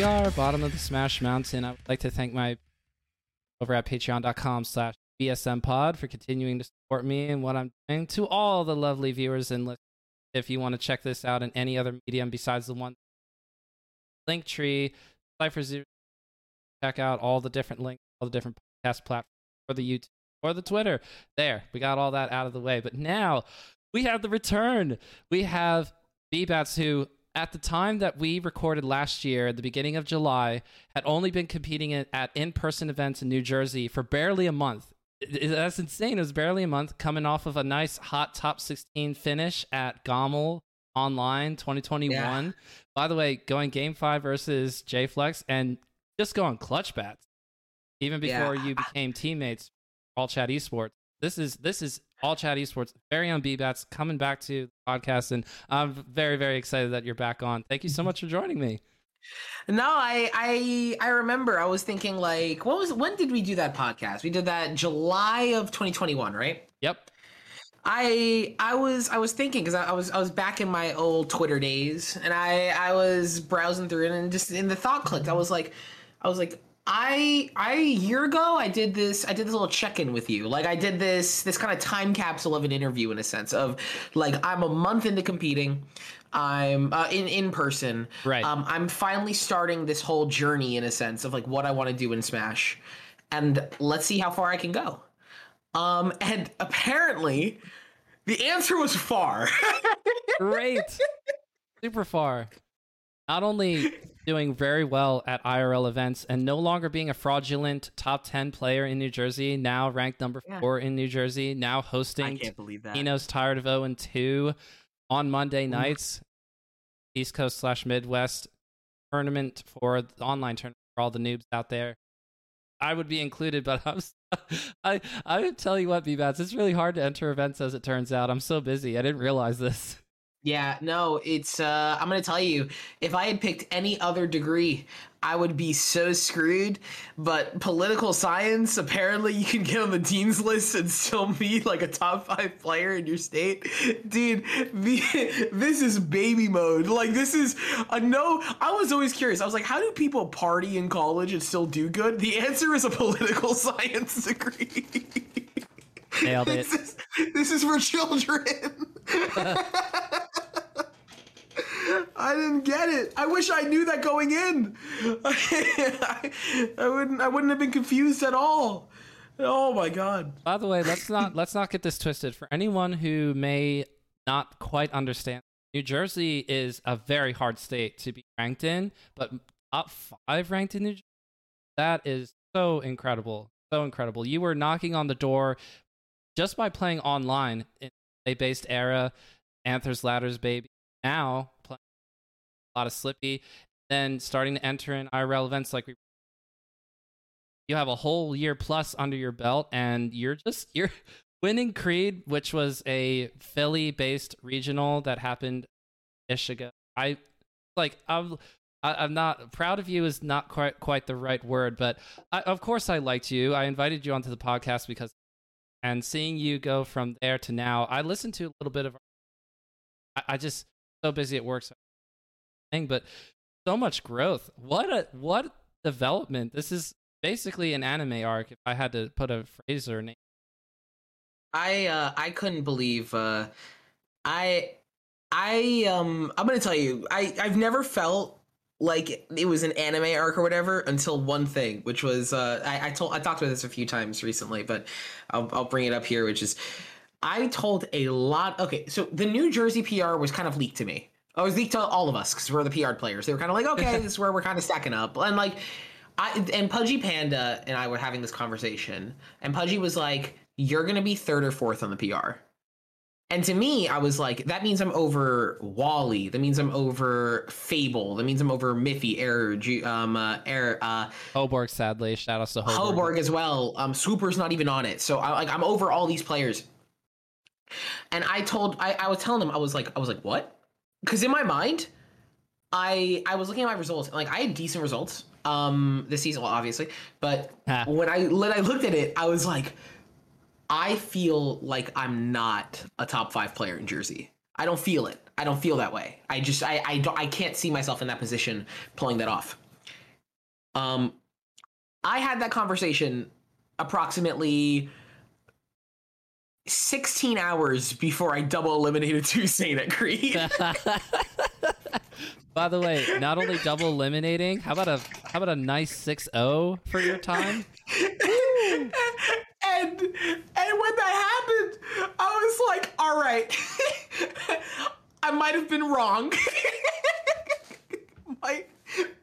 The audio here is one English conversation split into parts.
We are bottom of the Smash Mountain. I would like to thank my over at patreon.com slash BSM pod for continuing to support me and what I'm doing. To all the lovely viewers and listeners, if you want to check this out in any other medium besides the one Linktree, Cypher Zero, check out all the different links, all the different podcast platforms, or the YouTube, or the Twitter. There, we got all that out of the way. But now we have the return. We have B-Bats who at the time that we recorded last year, at the beginning of July, had only been competing at in person events in New Jersey for barely a month. That's insane. It was barely a month coming off of a nice hot top 16 finish at GOML Online 2021. Yeah. By the way, going game five versus JFlex and just going clutch bats even before yeah. you became teammates all chat esports this is this is all chat esports very own bbats coming back to the podcast and i'm very very excited that you're back on thank you so much for joining me no i i i remember i was thinking like what was when did we do that podcast we did that july of 2021 right yep I I was I was thinking because I, I, was I was back in my old Twitter days and I I was browsing through it and just in the thought clicked I was like I was like I I a year ago I did this I did this little check-in with you. Like I did this this kind of time capsule of an interview in a sense of like I'm a month into competing. I'm uh, in in person. Right. Um, I'm finally starting this whole journey in a sense of like what I want to do in Smash, and let's see how far I can go. Um, and apparently, the answer was far. Great. Super far. Not only doing very well at IRL events and no longer being a fraudulent top 10 player in New Jersey, now ranked number yeah. four in New Jersey, now hosting I can't believe that. Eno's Tired of 0 and 2 on Monday nights, East Coast slash Midwest tournament for the online tournament for all the noobs out there. I would be included, but I'm I I would tell you what, B-Bats, it's really hard to enter events as it turns out. I'm so busy. I didn't realize this. Yeah, no, it's uh I'm going to tell you, if I had picked any other degree, I would be so screwed. But political science, apparently you can get on the dean's list and still be like a top 5 player in your state. Dude, the, this is baby mode. Like this is a no I was always curious. I was like, how do people party in college and still do good? The answer is a political science degree. Nailed it. This is, this is for children. I didn't get it. I wish I knew that going in. I, I, wouldn't. I wouldn't have been confused at all. Oh my god. By the way, let's not let's not get this twisted. For anyone who may not quite understand, New Jersey is a very hard state to be ranked in, but top five ranked in New Jersey. That is so incredible, so incredible. You were knocking on the door just by playing online in a based era, Anthers Ladders baby. Now playing a lot of Slippi, then starting to enter in IRL events like we you have a whole year plus under your belt and you're just you're winning Creed, which was a Philly based regional that happened ish ago. I like I'm I, am not proud of you is not quite quite the right word, but I, of course I liked you. I invited you onto the podcast because and seeing you go from there to now, I listened to a little bit of. I, I just so busy at work, so thing, but so much growth. What a what development! This is basically an anime arc. If I had to put a phrase or name, I uh, I couldn't believe. Uh, I I um I'm gonna tell you, I I've never felt like it was an anime arc or whatever until one thing, which was uh, I, I told I talked about this a few times recently, but I'll I'll bring it up here, which is I told a lot. Okay, so the New Jersey PR was kind of leaked to me. Oh, it was leaked to all of us because we're the PR players. They were kind of like, okay, this is where we're kind of stacking up, and like. I, and Pudgy Panda and I were having this conversation, and Pudgy was like, "You're gonna be third or fourth on the PR." And to me, I was like, that means I'm over Wally. That means I'm over Fable. That means I'm over Miffy, Air, um, uh, Air, uh, Hoborg. Sadly, shout out to Hoborg. Hoborg as well. Um, Swooper's not even on it, so I like I'm over all these players. And I told, I, I was telling them, I was like, I was like, what? because in my mind, I I was looking at my results and like I had decent results um this season, well, obviously, but Ha. when I when I looked at it, I was like, I feel like I'm not a top five player in Jersey. I don't feel it. I don't feel that way. I just I I don't I can't see myself in that position pulling that off. Um, I had that conversation approximately 16 hours before I double eliminated Toussaint at Creed. By the way, not only double eliminating, how about a how about a nice 6-0 for your time? and and when that happened, I was like, all right, I might have been wrong. might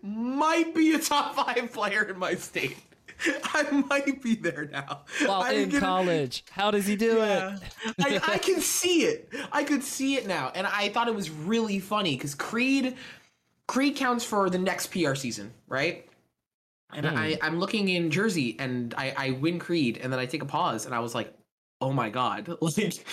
might be a top five player in my state. I might be there now. While I in get- college. How does he do Yeah. it? I, I can see it. I could see it now, and I thought it was really funny because Creed, Creed counts for the next PR season, right? And Hmm. I, I'm looking in Jersey, and I, I win Creed, and then I take a pause, and I was like, "Oh my god! Like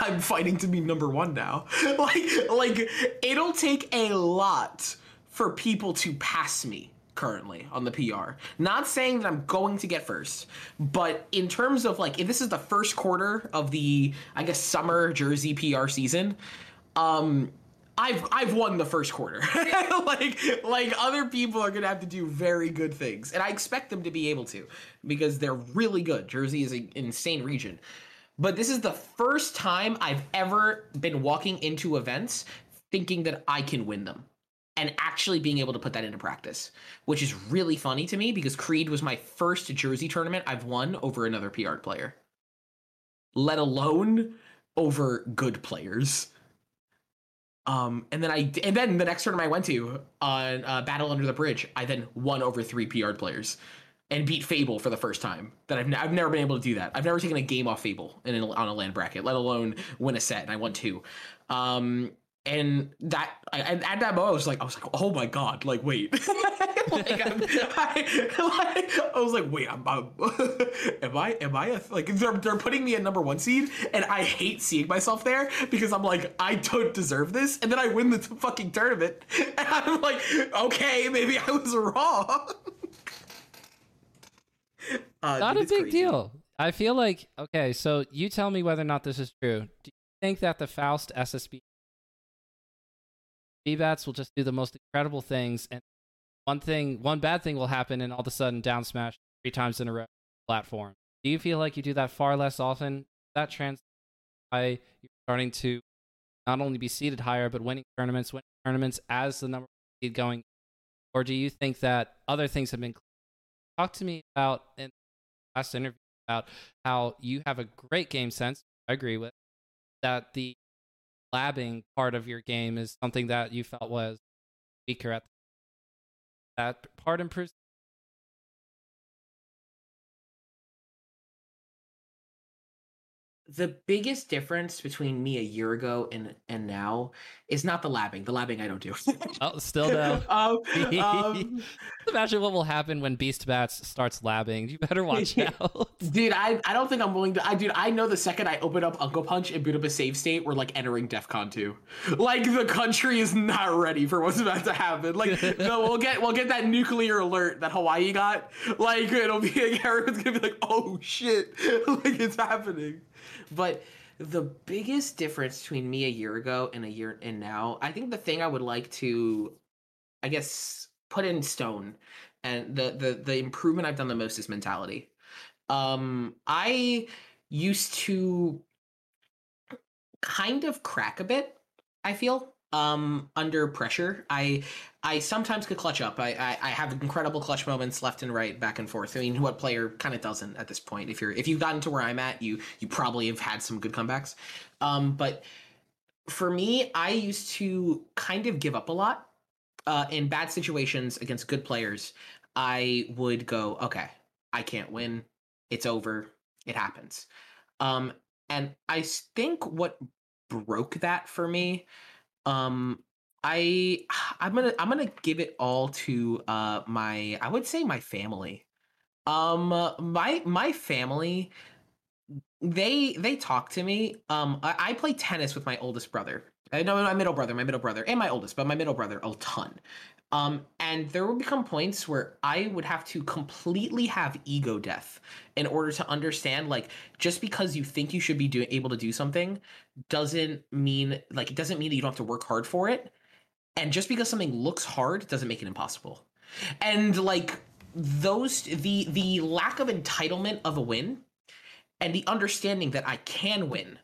I'm fighting to be number one now. like, like it'll take a lot for people to pass me." Currently on the PR. Not saying that I'm going to get first, but in terms of like if this is the first quarter of the I guess summer Jersey PR season, um I've I've won the first quarter. like like other people are gonna have to do very good things, and I expect them to be able to because they're really good. Jersey is an insane region, but this is the first time I've ever been walking into events thinking that I can win them and actually being able to put that into practice, which is really funny to me because Creed was my first Jersey tournament I've won over another PR player, let alone over good players. Um, and then I and then the next tournament I went to on uh, Battle Under the Bridge, I then won over three PR players and beat Fable for the first time. That I've, n- I've never been able to do that. I've never taken a game off Fable in on a land bracket, let alone win a set, and I won two. Um, and that I, and at that moment, I was like, I was like, oh my god, like wait, like, I'm, I, like, I was like, wait, I'm, I'm am I am I a, like they're they're putting me in number one seed, and I hate seeing myself there because I'm like, I don't deserve this, and then I win the fucking tournament, and I'm like, okay, maybe I was wrong. Uh, Not dude, a big crazy. deal. I feel like okay, so you tell me whether or not this is true. Do you think that the Faust SSB bats will just do the most incredible things and one thing one bad thing will happen and all of a sudden down smash three times in a row platform. Do you feel like you do that far less often? That trans why you're starting to not only be seated higher but winning tournaments, winning tournaments as the number seed going or do you think that other things have been talk to me about in last interview about how you have a great game sense. I agree with that. The labbing part of your game is something that you felt was weaker at. That part improves. The biggest difference between me a year ago and and now is not the labbing. The labbing I don't do. Oh, still no. um, um, Imagine what will happen when Beast Bats starts labbing. You better watch out. dude, I, I don't think I'm willing to. I dude, I know the second I open up Uncle Punch and boot up a save state, we're like entering DefCon two. Like the country is not ready for what's about to happen. Like no, we'll get we'll get that nuclear alert that Hawaii got. Like it'll be like everyone's gonna be like, oh shit, like it's happening. But the biggest difference between me a year ago and a year and now, I think the thing I would like to, I guess, put in stone, and the the the improvement I've done the most is mentality. Um, I used to kind of crack a bit. I feel um under pressure. I i sometimes could clutch up. I, I i have incredible clutch moments left and right back and forth. I mean what player kind of doesn't at this point? If you're if you've gotten to where i'm at you you probably have had some good comebacks. Um but for me i used to kind of give up a lot. Uh in bad situations against good players i would go okay i can't win. It's over. It happens. Um and I think what broke that for me um i i'm gonna i'm gonna give it all to uh my i would say my family. Um my my family they they talk to me. Um I, I play tennis with my oldest brother. Know my middle brother, my middle brother, and my oldest, but my middle brother a ton. Um, and there will become points where I would have to completely have ego death in order to understand, like, just because you think you should be do- able to do something doesn't mean, like, it doesn't mean that you don't have to work hard for it. And just because something looks hard doesn't make it impossible. And like those, the the lack of entitlement of a win, and the understanding that I can win,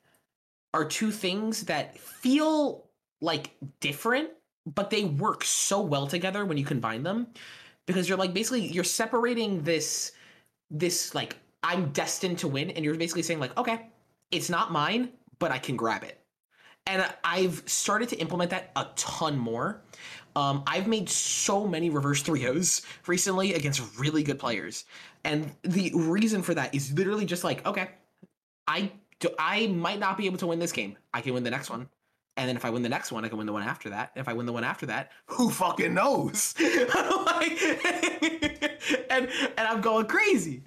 are two things that feel like different but they work so well together when you combine them because you're like basically you're separating this this like I'm destined to win and you're basically saying like okay it's not mine but I can grab it. And I've started to implement that a ton more. Um, I've made so many reverse 3-0s recently against really good players. And the reason for that is literally just like okay I do, I might not be able to win this game. I can win the next one and then if I win the next one, I can win the one after that. And if I win the one after that, who fucking knows? like, and and I'm going crazy,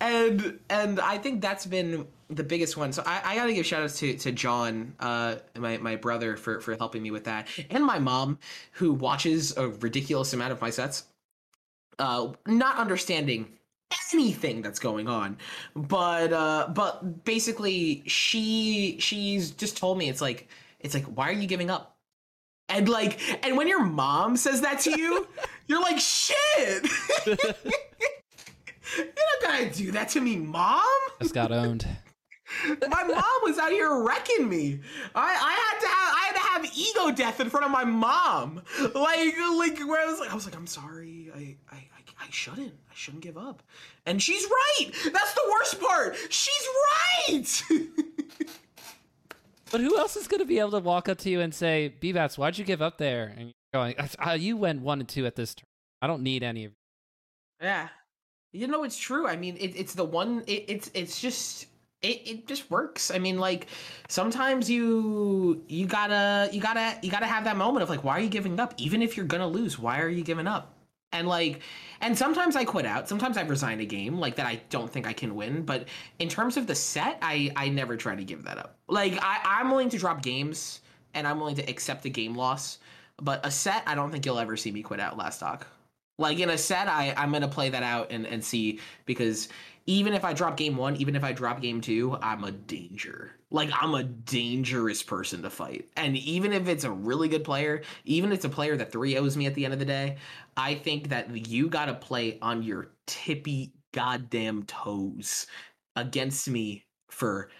and and I think that's been the biggest one. So I, I got to give shout outs to to John, uh, my my brother, for for helping me with that, and my mom, who watches a ridiculous amount of my sets, uh, not understanding anything that's going on but uh but basically she she's just told me it's like it's like, why are you giving up? And like, and when your mom says that to you, you're like, shit. you're not gonna do that to me, mom. Just got owned. my mom was out here wrecking me. I, I had to have I had to have ego death in front of my mom. Like like where I was like I was like I'm sorry. I I I, I shouldn't. I shouldn't give up. And she's right. That's the worst part. She's right. But who else is going to be able to walk up to you and say, "Bbats, why'd you give up there?" And you're going, "You went one and two at this turn. I don't need any of." Yeah, you know it's true. I mean, it, it's the one. It, it's it's just it, it just works. I mean, like sometimes you you gotta you gotta you gotta have that moment of like, why are you giving up? Even if you're gonna lose, why are you giving up? And like, and sometimes I quit out. Sometimes I resign a game like that. I don't think I can win. But in terms of the set, I I never try to give that up. Like I I'm willing to drop games and I'm willing to accept the game loss. But a set, I don't think you'll ever see me quit out last stock. Like in a set, I I'm gonna play that out and and see because even if I drop game one, even if I drop game two, I'm a danger. Like I'm a dangerous person to fight. And even if it's a really good player, even if it's a player that 3 owes me at the end of the day, I think that you gotta play on your tippy goddamn toes against me for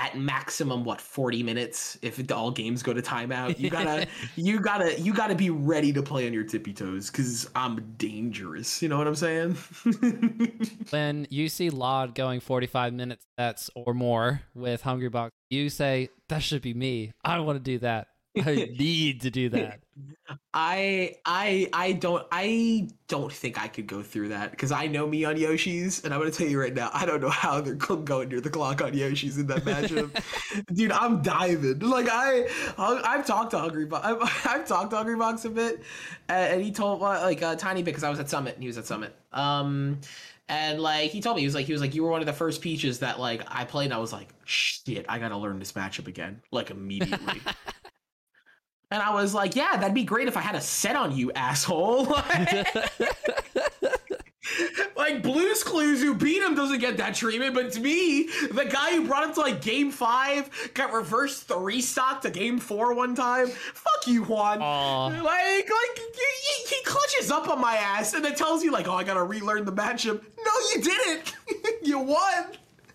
at maximum what 40 minutes if all games go to timeout? You gotta you gotta you gotta be ready to play on your tippy toes because i'm dangerous. You know what i'm saying? When you see lloD going 45 minutes sets or more with hungry box you say that should be me. I want to do that I need to do that. I I I don't I don't think I could go through that because I know me on Yoshi's and I'm gonna tell you right now I don't know how they're going near the clock on Yoshi's in that matchup, dude. I'm diving like I I've talked to Hungry Box I've, I've talked to Hungry Box a bit and he told like a tiny bit because I was at Summit and he was at Summit. Um, and like he told me he was like he was like you were one of the first peaches that like I played and I was like shit I gotta learn this matchup again like immediately. And I was like, yeah, that'd be great if I had a set on you, asshole. like Blues Clues, who beat him doesn't get that treatment, but to me, the guy who brought him to like game five got reverse three stock to game four one time. Fuck you, Juan. Aww. Like, like he, he clutches up on my ass and then tells you like, oh, I gotta relearn the matchup. No, you didn't. you won.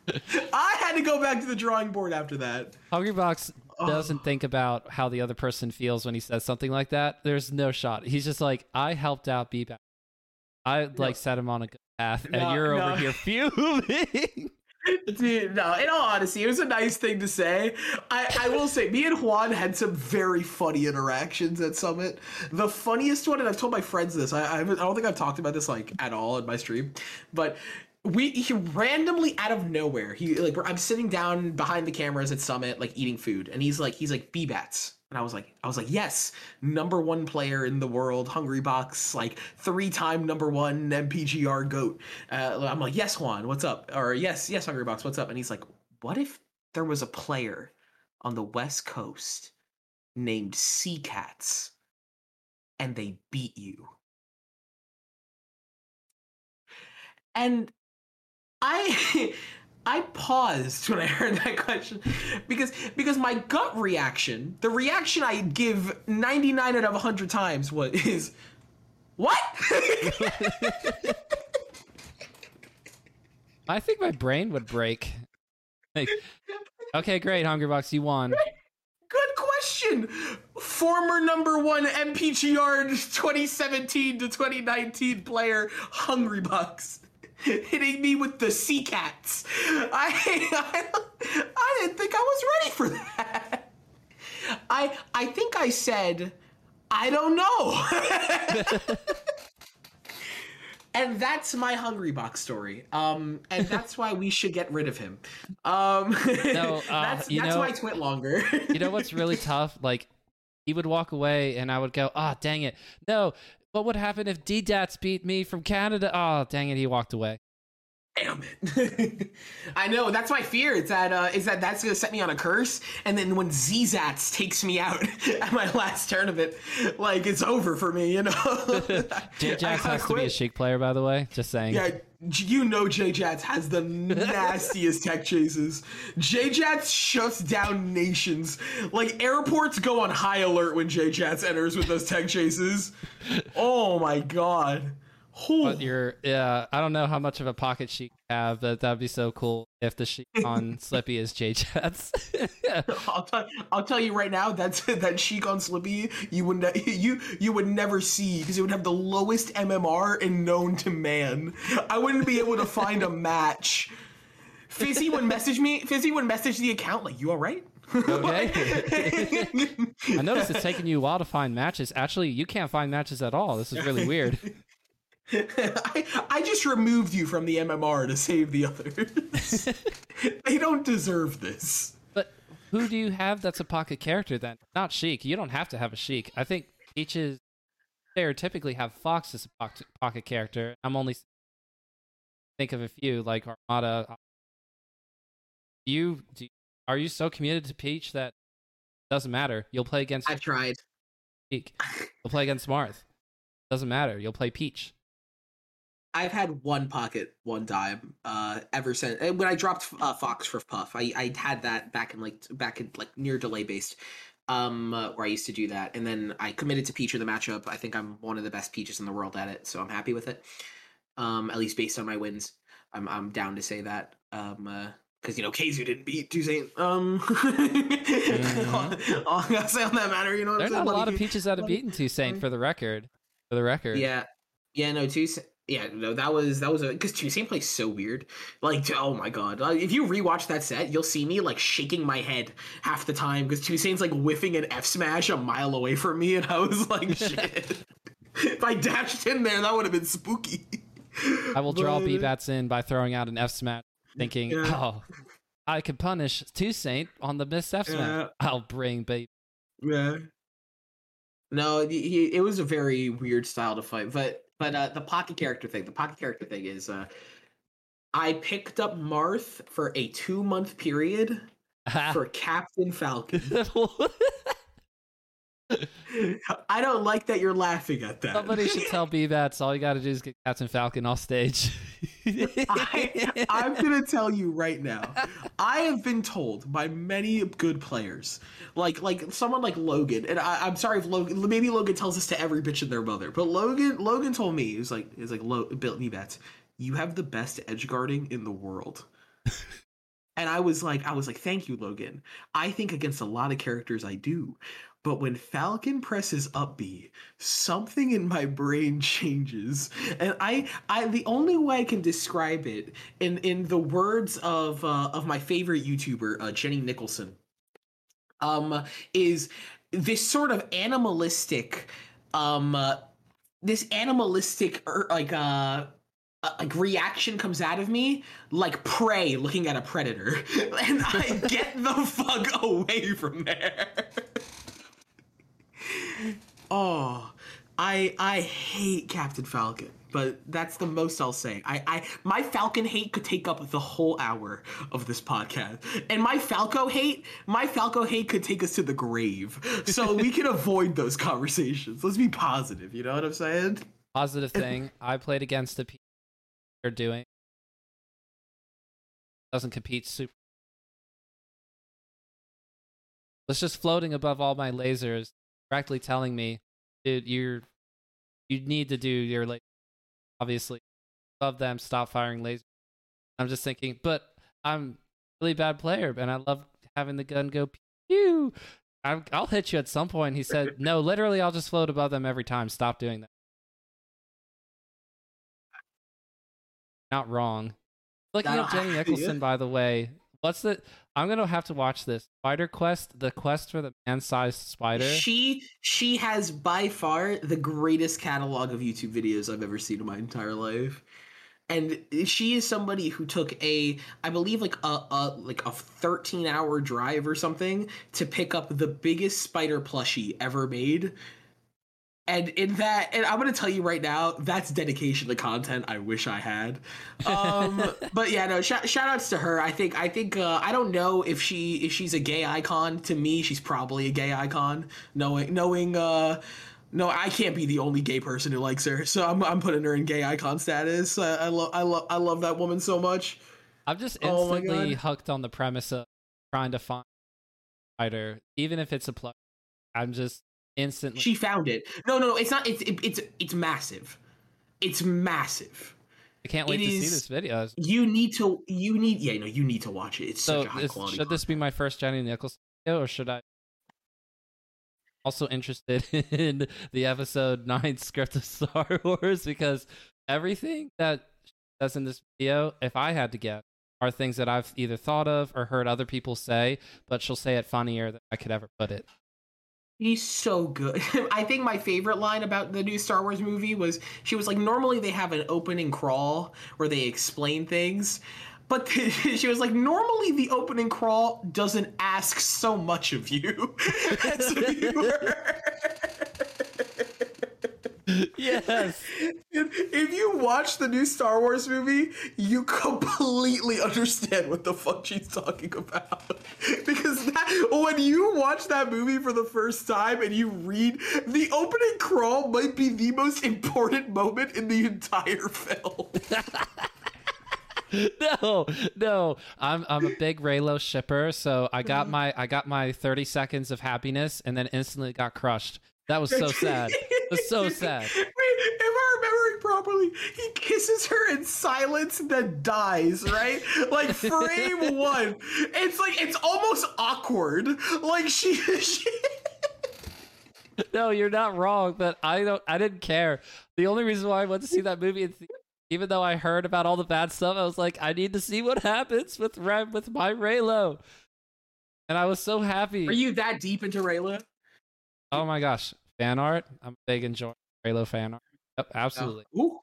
I had to go back to the drawing board after that. Hungrybox doesn't think about how the other person feels when he says something like that, there's no shot. He's just like, I helped out Bbats. I like set him on a good path, and no, you're no. over here fuming. Dude, no, in all honesty, it was a nice thing to say. I, I will say, me and Juan had some very funny interactions at Summit. The funniest one, and I've told my friends this, I, I, I don't think I've talked about this like at all in my stream, but we he randomly out of nowhere he like i'm sitting down behind the cameras at summit like eating food and he's like he's like bbats and i was like i was like yes number one player in the world Hungry Box like three time number one mpgr goat. Uh, i'm like yes juan what's up? Or yes yes Hungry Box what's up? And he's like what if there was a player on the west coast named Sea Cats, and they beat you. And I I paused when I heard that question because because my gut reaction, the reaction I give 99 out of 100 times was is what? I think my brain would break. Like, okay, great, Hungrybox, you won. Good question. Former number one MPGR 2017 to 2019 player Hungrybox hitting me with the sea cats. I, I I didn't think I was ready for that. I I think I said I don't know. and that's my hungry box story. Um, and that's why we should get rid of him. Um, No, uh, that's you that's know- why it's went longer. You know what's really tough? Like, he would walk away, and I would go, "Ah, dang it! No, what would happen if D-Dats beat me from Canada? Oh, dang it! He walked away." Damn it! I know that's my fear. It's that uh, is that that's gonna set me on a curse, and then when Zats takes me out at my last tournament, like it's over for me. You know. J I Jax gotta has to be a chic player, by the way. Just saying. Yeah, you know J Jats has the nastiest tech chases. J Jats shuts down nations. Like airports go on high alert when J Jats enters with those tech chases. Oh my god. Whew. But you're, yeah, I don't know how much of a pocket Sheik but that'd be so cool if the Sheik on Slippi is J Jats. I'll tell I'll tell you right now that's that Sheik on Slippi you would ne- you you would never see because it would have the lowest MMR and known to man. I wouldn't be able to find a match. Fizzi would message me. Fizzi would message the account like, "You all right?" Okay. I noticed it's taking you a while to find matches. Actually, you can't find matches at all. This is really weird. I, I just removed you from the MMR to save the others. they don't deserve this. But who do you have that's a pocket character then? Not Sheik. You don't have to have a Sheik. I think Peaches stereotypically have Fox as a pocket, pocket character. I'm only think of a few like Armada. You do, are you so committed to Peach that doesn't matter? You'll play against I've tried. Sheik. You'll play against Marth. Doesn't matter. You'll play Peach. I've had one pocket one time uh, ever since when I dropped uh, Fox for Puff. I, I had that back in like back in like near delay based, um, uh, where I used to do that, and then I committed to Peach in the matchup. I think I'm one of the best Peaches in the world at it, so I'm happy with it. Um, at least based on my wins, I'm I'm down to say that. Um, uh, because you know Kazu didn't beat Toussaint. Um, all, all I gotta say on that matter, you know, what There's I'm saying? not a lot of Peaches that have beaten Toussaint for the record. For the record. Yeah, yeah, no, Toussaint. Yeah, no, that was that was a because Toussaint plays so weird. Like, oh my god, like, if you rewatch that set, you'll see me like shaking my head half the time because Toussaint's like whiffing an F smash a mile away from me, and I was like, shit. if I dashed in there, that would have been spooky. I will draw But- B-Bats in by throwing out an F smash, thinking, Yeah. oh, I could punish Toussaint on the missed F smash. Yeah. I'll bring baby. Yeah. No, he, it was a very weird style to fight, but but uh, the pocket character thing, the pocket character thing is, uh, I picked up Marth for a two month period for Captain Falcon. I don't like that you're laughing at that. Somebody should tell B-Bats all you got to do is get Captain Falcon off stage. I, I'm gonna tell you right now. I have been told by many good players, like like someone like Logan, and I, I'm sorry if Logan, maybe Logan tells this to every bitch and their mother, but Logan Logan told me he was like he was like Lo, Bill me bats, you have the best edge guarding in the world. And I was like, I was like, thank you, Logan. I think against a lot of characters I do. But when Falcon presses up B, something in my brain changes. And I I the only way I can describe it in in the words of uh, of my favorite YouTuber, uh, Jenny Nicholson, um, is this sort of animalistic um uh, this animalistic er, like uh uh, like reaction comes out of me like prey looking at a predator and i get the fuck away from there oh I I hate Captain Falcon, but that's the most I'll say. I, I my Falcon hate could take up the whole hour of this podcast, and my Falco hate, my Falco hate could take us to the grave. So we can avoid those conversations. Let's be positive. You know what I'm saying? Positive thing. I played against the people they're doing. Doesn't compete super. Was just floating above all my lasers, directly telling me dude, you're you need to do your like obviously above them, stop firing lasers. I'm just thinking, but I'm a really bad player, and I love having the gun go pew. i will hit you at some point. He said, no, literally, I'll just float above them every time. Stop doing that. Not wrong. Looking at Jenny Nicholson, by the way, What's the? I'm gonna have to watch this Spider Quest, the quest for the man-sized spider. She she has by far the greatest catalog of YouTube videos I've ever seen in my entire life, and she is somebody who took a I believe like a, a like a 13 hour drive or something to pick up the biggest spider plushie ever made and in that and i'm gonna tell you right now that's dedication to content i wish i had um but yeah no sh- shout outs to her i think i think uh, i don't know if she if she's a gay icon to me she's probably a gay icon knowing knowing uh no, I can't be the only gay person who likes her, so I'm, I'm putting her in gay icon status. I, I love I love I love that woman so much. I'm just oh instantly oh hooked on the premise of trying to find a fighter, even if it's a plug. I'm just instantly. She found it. No, no, no. It's not. It's it, it's it's massive. It's massive. I can't wait it to is, see this video. You need to. You need. Yeah, no. You need to watch it. It's so such a high this, quality. Should this be my first Jenny Nicholson video, or should I? Also interested in the episode nine script of Star Wars because everything that that's in this video, if I had to guess, are things that I've either thought of or heard other people say, but she'll say it funnier than I could ever put it. He's so good. I think my favorite line about the new Star Wars movie was she was like, normally they have an opening crawl where they explain things. But she was like, normally the opening crawl doesn't ask so much of you as a viewer. yes. If, if, you watch the new Star Wars movie, you completely understand what the fuck she's talking about. Because that, when you watch that movie for the first time and you read the opening crawl, might be the most important moment in the entire film. no, no. I'm I'm a big Reylo shipper, so I got mm-hmm. my I got my 30 seconds of happiness and then instantly got crushed. That was so sad. It was so sad. Wait, am I remembering properly? He kisses her in silence and then dies, right? Like frame one. It's like it's almost awkward. Like she, she No, you're not wrong, but I don't I didn't care. The only reason why I went to see that movie even though I heard about all the bad stuff, I was like, I need to see what happens with Rem with my Reylo. And I was so happy. Are you that deep into Reylo? Oh my gosh, fan art! I'm a big enjoyer Reylo fan art. Yep, absolutely. Oh.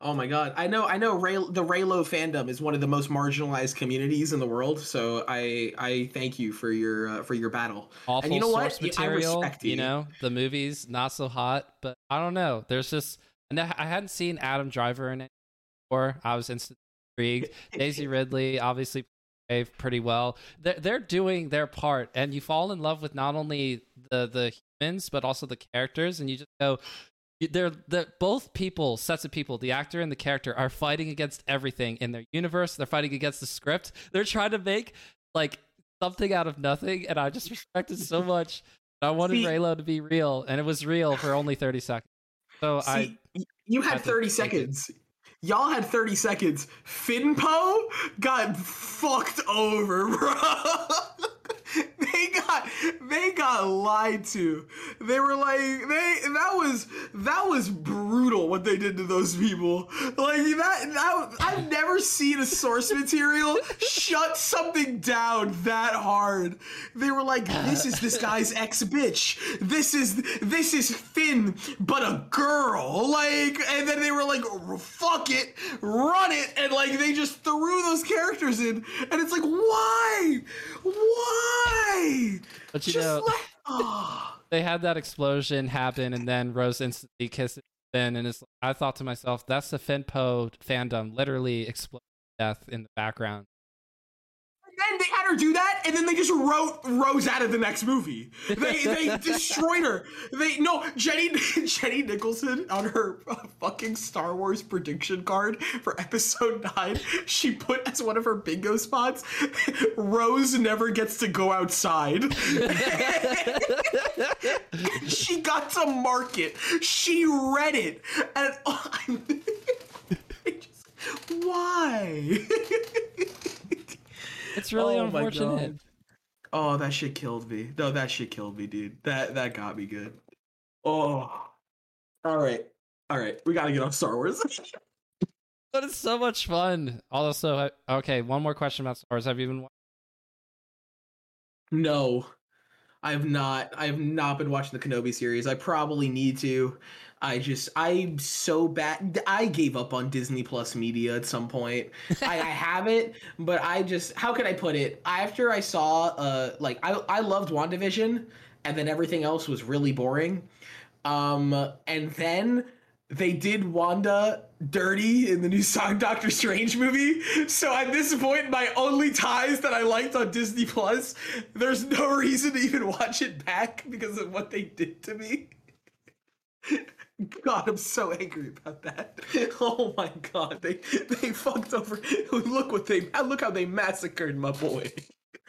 oh my god, I know, I know. Ray, the Reylo fandom is one of the most marginalized communities in the world. So I, I thank you for your uh, for your battle. Awful and you know source what? material. You. you know, the movie's not so hot, but I don't know. There's just and I hadn't seen Adam Driver in it before. I was instantly intrigued. Daisy Ridley obviously pretty well. They're they're doing their part, and you fall in love with not only the the humans but also the characters, and you just go. They're, they're both people, sets of people, the actor and the character are fighting against everything in their universe. They're fighting against the script. They're trying to make like something out of nothing, and I just respect it so much. I wanted See, Reylo to be real, and it was real for only thirty seconds. So See, I you had 30 seconds. Y'all had 30 seconds. Finpo got fucked over, bro. they got they got lied to. They were like they that was that was brutal what they did to those people. Like that that I've never seen a source material shut something down that hard. They were like this is this guy's ex bitch. This is this is Finn but a girl. Like and then they were like fuck it, run it and like they just threw those characters in and it's like why? Why? But you Just know, oh. they had that explosion happen, and then Rose instantly kisses Finn, and it's. I thought to myself, that's the Finn Poe fandom, literally exploding death in the background. Then they had her do that, and then they just wrote Rose out of the next movie. They they destroyed her. They no Jenny Jenny Nicholson on her fucking Star Wars prediction card for Episode Nine. She put as one of her bingo spots, Rose never gets to go outside. she got to mark it. She read it, and oh, I just, why? It's really Oh unfortunate. Oh, that shit killed me. No, that shit killed me, dude. That that got me good. Oh. All right. All right. We got to get off Star Wars. But it's so much fun. Also, okay, one more question about Star Wars. Have you been? no. I have not. I have not been watching the Kenobi series. I probably need to. I just I'm so bad. I gave up on Disney Plus Media at some point. I, I have it, but I just how can I put it? After I saw uh like I I loved WandaVision and then everything else was really boring. Um and then they did Wanda dirty in the new Song Doctor Strange movie. So at this point, my only ties that I liked on Disney Plus, there's no reason to even watch it back because of what they did to me. God, I'm so angry about that. Oh my god, they they fucked over. Look what they look how they massacred my boy.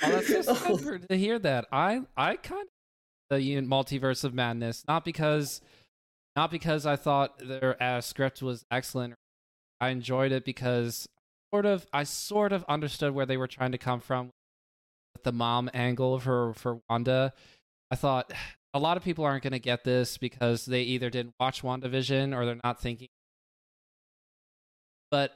Oh, that's just good for, to hear that. I I kind of the multiverse of madness, not because not because I thought their uh, script was excellent. I enjoyed it because sort of I sort of understood where they were trying to come from with the mom angle for for Wanda. I thought a lot of people aren't going to get this because they either didn't watch WandaVision or they're not thinking. But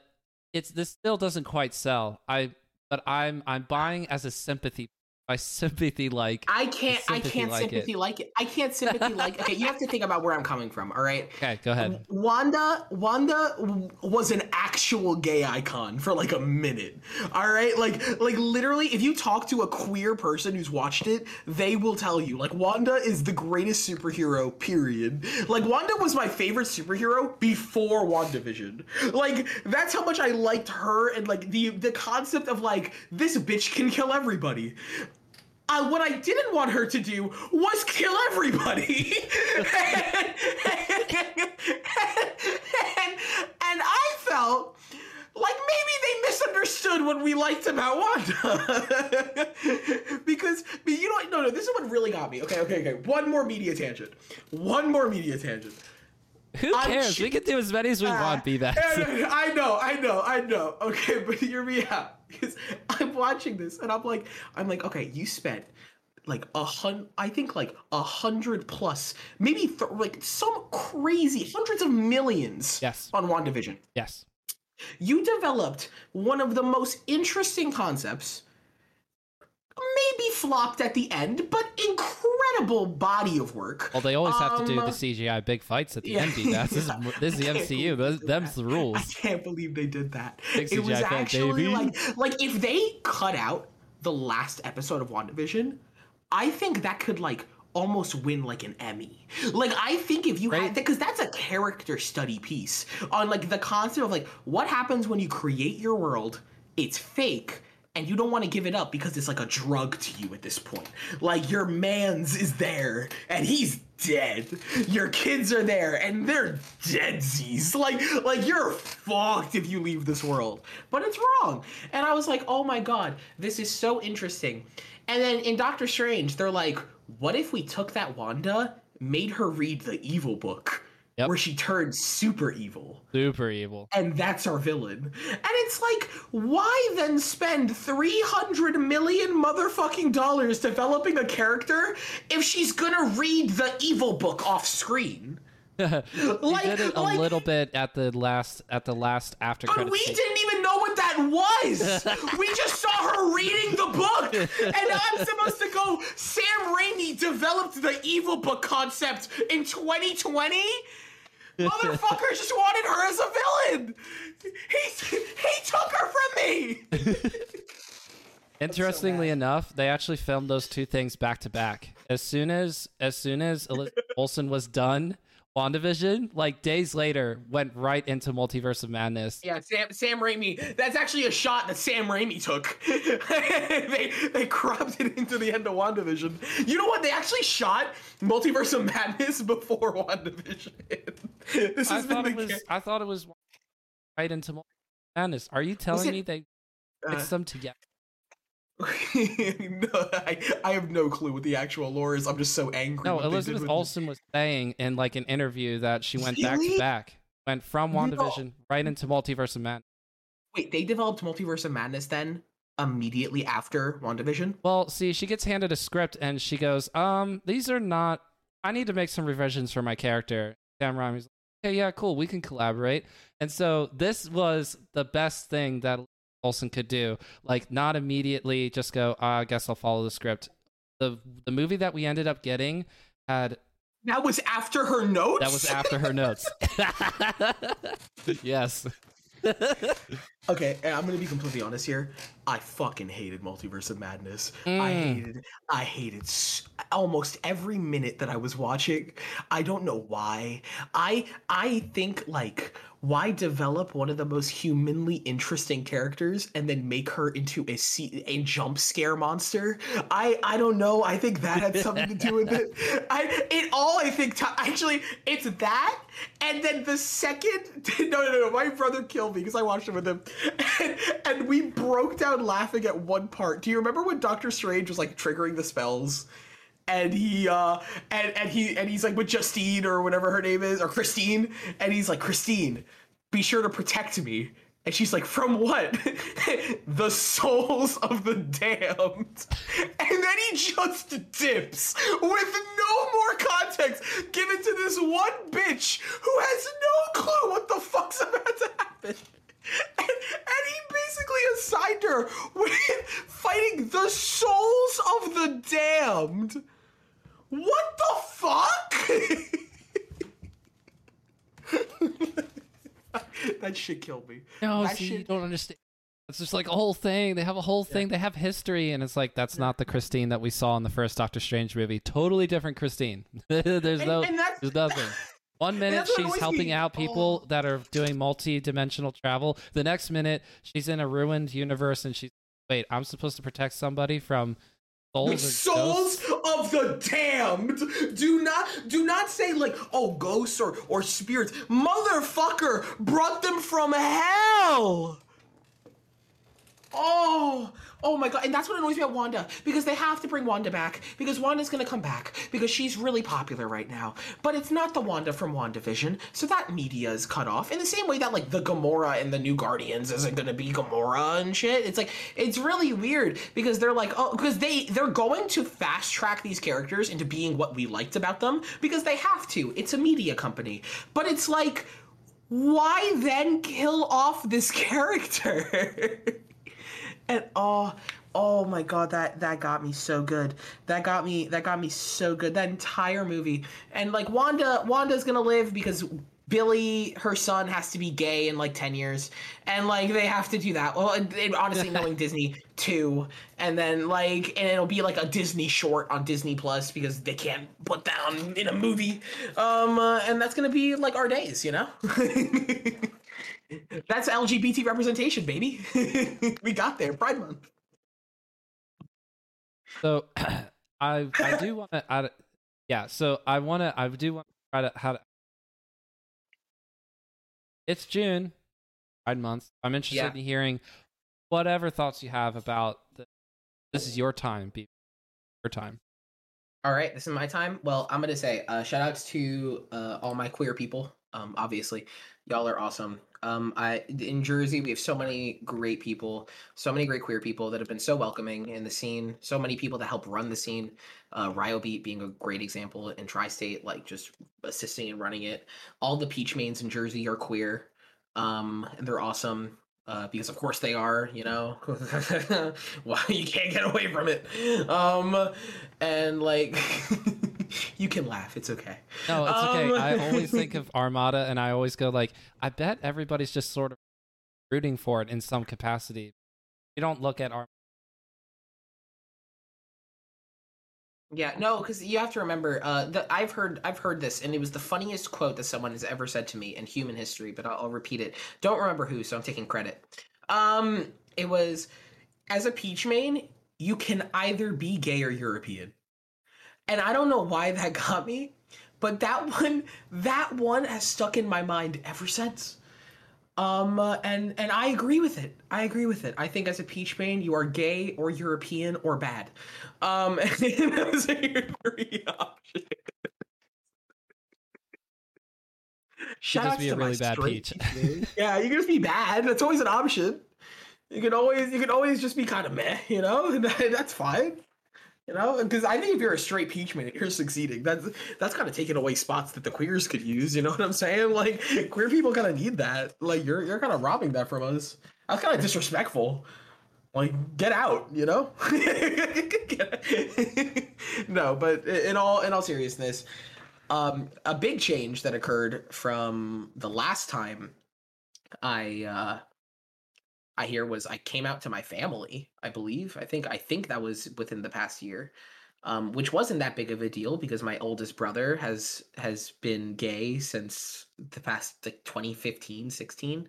it's this still doesn't quite sell. I but I'm I'm buying as a sympathy. My sympathy like I can't. I can't like it. sympathy like it. I can't sympathy like. Okay, you have to think about where I'm coming from. All right. okay, go ahead. Wanda, Wanda was an actual gay icon for like a minute. All right, like like literally, if you talk to a queer person who's watched it, they will tell you like Wanda is the greatest superhero. Period. Like Wanda was my favorite superhero before WandaVision. Like that's how much I liked her and like the the concept of like this bitch can kill everybody. Uh, what I didn't want her to do was kill everybody. and, and I felt like maybe they misunderstood what we liked about Wanda. because but you know what? No, no, this is what really got me. Okay, okay, okay. One more media tangent. One more media tangent. Who cares? we can do as many as we want, ah. be that. I know, I know, I know. Okay, but hear me out. Because I'm watching this and I'm like, I'm like, okay, you spent like a hundred, I think like a hundred plus, maybe th- like some crazy hundreds of millions Yes. on WandaVision. Yes. You developed one of the most interesting concepts. Maybe flopped at the end, but incredible body of work. Well, they always have to do the Um, CGI big fights at the yeah, end. That. This is this is the MCU. Those, them's the rules. I can't believe they did that. Big it was actually baby. like like if they cut out the last episode of WandaVision, I think that could like almost win like an Emmy. Like I think if you Right. had because that's a character study piece on like the concept of like what happens when you create your world, it's fake. And you don't want to give it up because it's like a drug to you at this point. Like your man's is there and he's dead. Your kids are there and they're deadsies. Like like you're fucked if you leave this world. But it's wrong. And I was like, "Oh my god, this is so interesting." And then in Doctor Strange, they're like, "What if we took that Wanda, made her read the evil book Yep. where she turned super evil?" Super evil. and that's our villain. And it's like, why then spend 300 million motherfucking dollars developing a character if she's gonna read the evil book off screen? Like- did it a like- little bit at the last at the last after But we scene. didn't even that was. we just saw her reading the book. And I'm supposed to go, Sam Raimi developed the evil book concept in 2020? Motherfuckers just wanted her as a villain. He, he took her from me. Interestingly enough, they actually filmed those two things back to back. as soon as as soon as Elizabeth Olsen was done, WandaVision, like days later, went right into Multiverse of Madness. Yeah, Sam Sam Raimi. That's actually a shot that Sam Raimi took. they they cropped it into the end of WandaVision. You know what? They actually shot Multiverse of Madness before WandaVision. this I has been thought the it was I thought it was right into Multiverse of Madness. Are you telling it- me they uh, mixed them together? no, I, I have no clue what the actual lore is. I'm just so angry. No, what they did Elizabeth Olsen was saying in like an interview that she went back to back, went from No. WandaVision right into Multiverse of Madness. Wait, they developed Multiverse of Madness then immediately after WandaVision? Well, see, she gets handed a script and she goes, "Um, these are not. I need to make some revisions for my character." Sam Raimi's like, "Okay, yeah, cool. We can collaborate." And so this was the best thing that Olsen could do. Like, not immediately just go, "Ah, "I guess I'll follow the script." The the movie that we ended up getting had That was after her notes. that was after her notes. yes. Okay, I'm gonna be completely honest here. I fucking hated Multiverse of Madness. I Mm. hated, I hated s- almost every minute that I was watching. I don't know why. I, I think like, why develop one of the most humanly interesting characters and then make her into a se- a jump scare monster? I, I don't know. I think that had something to do with it. I, it all I think. T- actually, it's that, and then the second. No, no, no. My brother killed me because I watched it with him, and, and we broke down laughing at one part. Do you remember when Doctor Strange was like triggering the spells? And he uh and, and he and he's like with Justine or whatever her name is, or Christine, and he's like, Christine, be sure to protect me. And she's like, from what? the souls of the damned. And then he just dips with no more context given to this one bitch who has no clue what the fuck's about to happen. And, and he basically assigned her with fighting the souls of the damned. What the fuck? that shit killed me. No, That see, you don't understand. It's just like a whole thing. They have a whole thing. They have history, and it's like that's not the Christine that we saw in the first Doctor Strange movie. Totally different Christine. there's And- no, and there's nothing. One minute she's helping out people Oh. that are doing multi-dimensional travel. The next minute she's in a ruined universe, and she's wait, I'm supposed to protect somebody from souls. The souls of the damned. Do not do not say like oh ghosts or or spirits. Motherfucker brought them from hell. Oh, oh my god. And that's what annoys me about Wanda. Because they have to bring Wanda back. Because Wanda's gonna come back. Because she's really popular right now. But it's not the Wanda from WandaVision. So that media is cut off. In the same way that like the Gamora in the new Guardians isn't gonna be Gamora and shit. It's like it's really weird because they're like, oh because they they're going to fast track these characters into being what we liked about them because they have to. It's a media company. But it's like why then kill off this character? And oh oh my god that that got me so good. That got me that got me so good. That entire movie. And like wanda wanda's gonna live because billy her son has to be gay in like 10 years. And like they have to do that. Well and, and honestly knowing disney too. And then like and it'll be like a disney short on disney plus because they can't put down in a movie. Um uh, and that's gonna be like our days you know That's LGBT representation, baby. we got there. Pride Month. So I I do want to add yeah, so I want to I do want to try to how to It's June, Pride month. I'm interested Yeah. in hearing whatever thoughts you have about the, this is your time, be your time. All right, this is my time. Well, I'm gonna say uh, shout outs to uh, all my queer people. Um, obviously, y'all are awesome. Um, I in Jersey we have so many great people, so many great queer people that have been so welcoming in the scene. So many people that help run the scene. Uh, Ryobeat being a great example in Tri-State, like just assisting and running it. All the Peach Mains in Jersey are queer, um, and they're awesome. Uh, because of course they are, you know. Why you can't get away from it. Um, and like you can laugh it's okay No, it's okay. Um, I always think of Armada and I always go like I bet everybody's just sort of rooting for it in some capacity. You don't look at Armada Yeah, no, because you have to remember. Uh, the, I've heard I've heard this, and it was the funniest quote that someone has ever said to me in human history. But I'll, I'll repeat it. Don't remember who, so I'm taking credit. Um, it was as a peach main, you can either be gay or European, and I don't know why that got me, but that one that one has stuck in my mind ever since. Um, uh, and and I agree with it. I agree with it. I think as a peach main, you are gay or European or bad. Um, and those are your three options. Shout just be a really bad peach. peach yeah, you can just be bad. That's always an option. You can always you can always just be kind of meh, you know. That's fine. You know, because I think if you're a straight peach man, you're succeeding. That's that's kind of taking away spots that the queers could use. You know what I'm saying? Like queer people kind of need that. Like you're you're kind of robbing that from us. That's kind of disrespectful. Like get out, you know? no, but in all in all seriousness, um, a big change that occurred from the last time I uh, I hear was I came out to my family. I believe. I think. I think that was within the past year, um, which wasn't that big of a deal because my oldest brother has has been gay since the past like 2015, 16,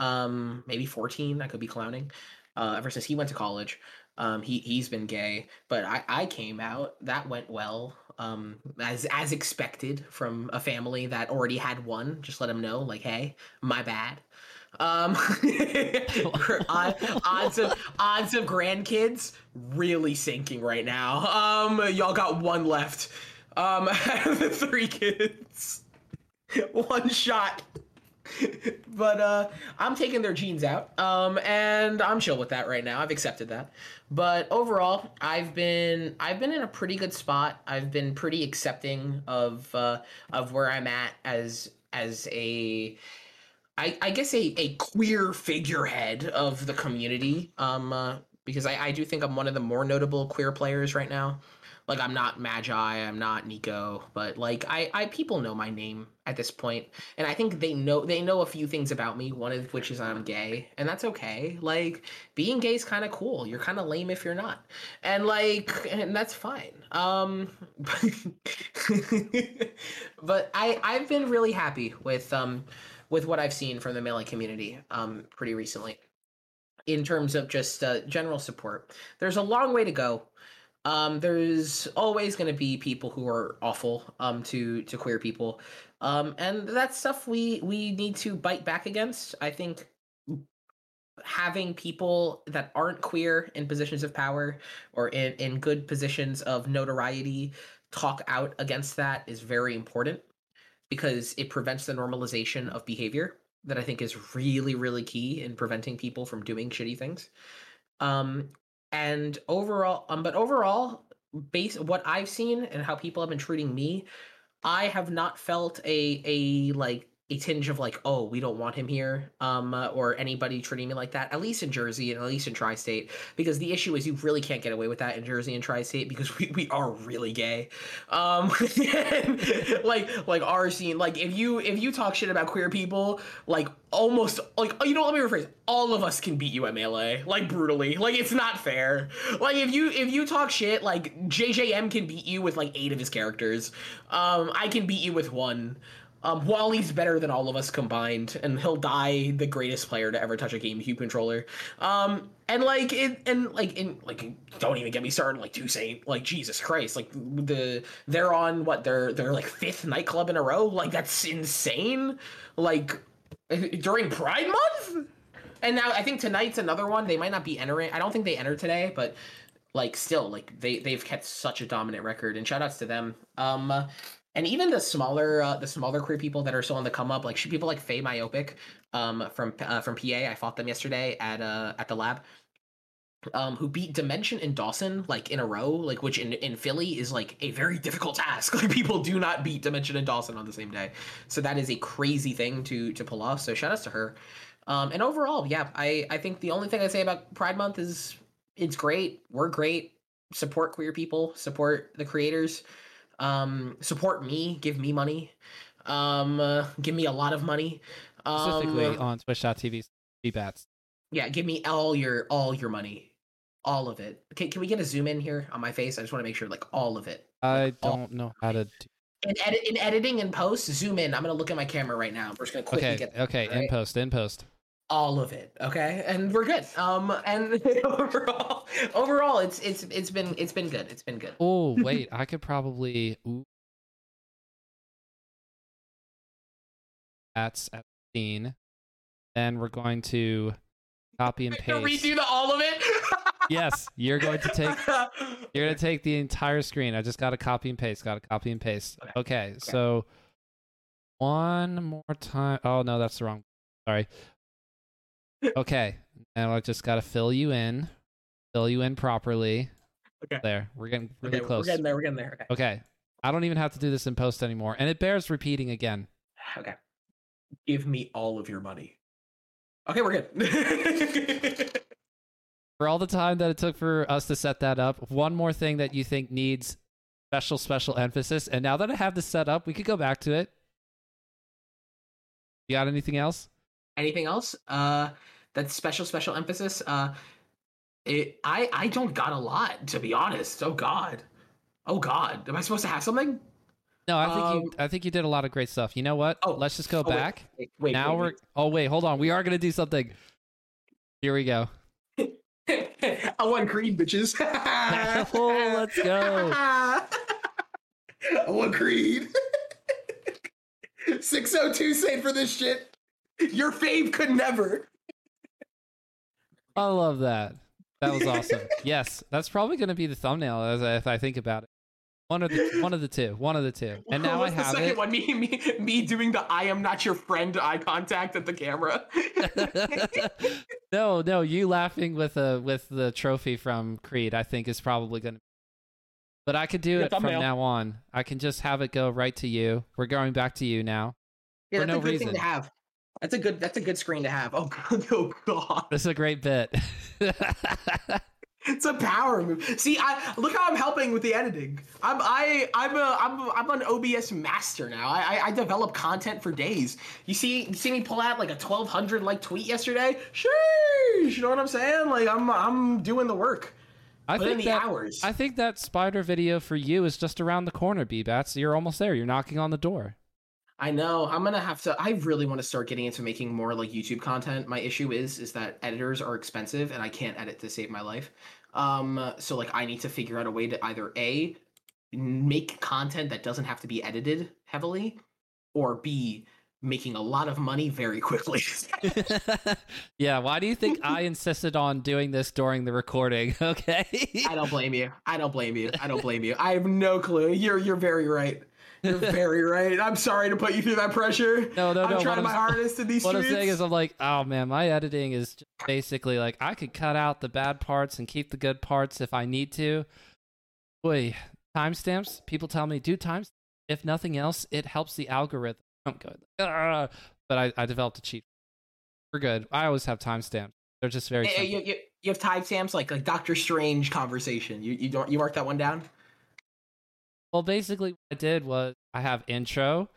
um, maybe 14. I could be clowning. Uh, ever since he went to college, um, he he's been gay. But I I came out. That went well. Um, as as expected from a family that already had one. Just let him know, like, hey, my bad. Um, odds of odds of grandkids really sinking right now. Um, y'all got one left. Um, the three kids, one shot. but uh, I'm taking their genes out. Um, and I'm chill with that right now. I've accepted that. But overall, I've been I've been in a pretty good spot. I've been pretty accepting of uh, of where I'm at as as a I, I guess a, a queer figurehead of the community um uh, because I, I do think I'm one of the more notable queer players right now. Like I'm not Magi, I'm not Nico, but like I, I people know my name at this point, and I think they know they know a few things about me. One of which is I'm gay, and that's okay. Like being gay is kind of cool. You're kind of lame if you're not, and like and that's fine. Um, but I I've been really happy with um with what I've seen from the melee community um, pretty recently in terms of just uh, general support. There's a long way to go. Um, there's always going to be people who are awful um, to to queer people, um, and that's stuff we we need to bite back against. I think having people that aren't queer in positions of power or in, in good positions of notoriety talk out against that is very important because it prevents the normalization of behavior that I think is really, really key in preventing people from doing shitty things. Um, and overall, um, but overall, base what I've seen and how people have been treating me, I have not felt a a like a tinge of like, oh, we don't want him here, um, or anybody treating me like that. At least in Jersey and at least in Tri-State, because the issue is you really can't get away with that in Jersey and Tri-State because we, we are really gay. Um, like like our scene, like if you if you talk shit about queer people, like almost like oh, you know, let me rephrase. All of us can beat you at melee, like brutally. Like it's not fair. Like if you if you talk shit, like JJM can beat you with like eight of his characters. Um, I can beat you with one. Um, Wally's better than all of us combined, and he'll die the greatest player to ever touch a GameCube controller. Um, and like it, and like in like don't even get me started. Like Toussaint, like Jesus Christ, like the they're on what they're they're like fifth nightclub in a row. Like that's insane. Like during Pride Month, and now I think tonight's another one. They might not be entering. I don't think they entered today, but like still like they they've kept such a dominant record and shout outs to them um and even the smaller uh, the smaller queer people that are still on the come up like people like Faye Myopic um from uh, from PA I fought them yesterday at uh at the lab um who beat Dimension and Dawson like in a row like which in in Philly is like a very difficult task. Like people do not beat Dimension and Dawson on the same day. So that is a crazy thing to to pull off. So shout outs to her. Um and overall yeah I I think the only thing I say about Pride Month is it's great. We're great. Support queer people. Support the creators um, support me, give me money, um, uh, give me a lot of money. Um, Specifically on Twitch.tv bats. Yeah, give me all your all your money. all of it. Okay, can we get a zoom in here on my face? I just want to make sure, like all of it. I all- don't know how to. Do... In edit, in editing and post, zoom in. I'm gonna look at my camera right now. We're just gonna quickly Okay, get okay, in right? post, in post. All of it. Okay, and we're good. Um, and overall, overall, it's it's it's been it's been good. It's been good. Oh wait, I could probably. Ooh. That's at scene. Then we're going to copy and paste. redo the all of it. Yes, you're going to take You're gonna take the entire screen. I just got to copy and paste. Got to copy and paste. Okay. Okay. so one more time. Oh no, that's the wrong. Sorry. Okay, now I just got to fill you in, fill you in properly. Okay. There, we're getting really okay, close. We're getting there. We're getting there. Okay. Okay, I don't even have to do this in post anymore, and it bears repeating again. Okay. Give me all of your money. Okay, we're good. For all the time that it took for us to set that up, one more thing that you think needs special, special emphasis, and now that I have this set up, we could go back to it. You got anything else? Anything else? Uh, that's special, special emphasis. Uh, it. I I don't got a lot to be honest. Oh God. Oh God. Am I supposed to have something? No, I think you. Um, I think you did a lot of great stuff. You know what? Oh, let's just go oh, back. Wait, wait now wait, we're. Oh wait, hold on. We are gonna do something. Here we go. I want Creed, bitches. Oh, let's go. I want Creed. 602 saved for this shit. Your fave could never. I love that. That was awesome. yes, that's probably gonna be the thumbnail as I, if I think about it. One of the one of the two. One of the two. And now I have the second it. one? Me, me, me doing the "I am not your friend" eye contact at the camera. no, no, you laughing with a with the trophy from Creed, I think is probably gonna. But I could do Good it from now on. I can just have it go right to you. We're going back to you now. yeah, For that's no a good reason. thing to have. That's a good. That's a good screen to have. Oh god. Oh god. This is a great bit. It's a power move. See, I look how I'm helping with the editing. I'm I I'm a I'm I'm an OBS master now. I, I I develop content for days. You see you see me pull out like a 1200 like tweet yesterday. Sheesh, you know what I'm saying? Like I'm I'm doing the work. I Put in think the that hours. I think that spider video for you is just around the corner, B-Bats. You're almost there. You're knocking on the door. I know. I'm gonna have to. I really want to start getting into making more like YouTube content. My issue is is that editors are expensive, and I can't edit to save my life. Um, so like I need to figure out a way to either a make content that doesn't have to be edited heavily, or b making a lot of money very quickly. yeah, why do you think I insisted on doing this during the recording? Okay. I don't blame you. I don't blame you. I don't blame you. I have no clue. You're you're very right. You're very right. I'm sorry to put you through that pressure. No, no, I'm no. trying my hardest in these What I'm saying is, I'm like, oh man, my editing is basically like I could cut out the bad parts and keep the good parts if I need to. Boy, timestamps. People tell me, do timestamps. If nothing else, it helps the algorithm. I'm good. Ah, but I, I developed a cheat. We're good. I always have timestamps. They're just very simple. you, you, you have timestamps like like Doctor Strange conversation. You you don't you mark that one down? Well, basically, what I did was I have intro,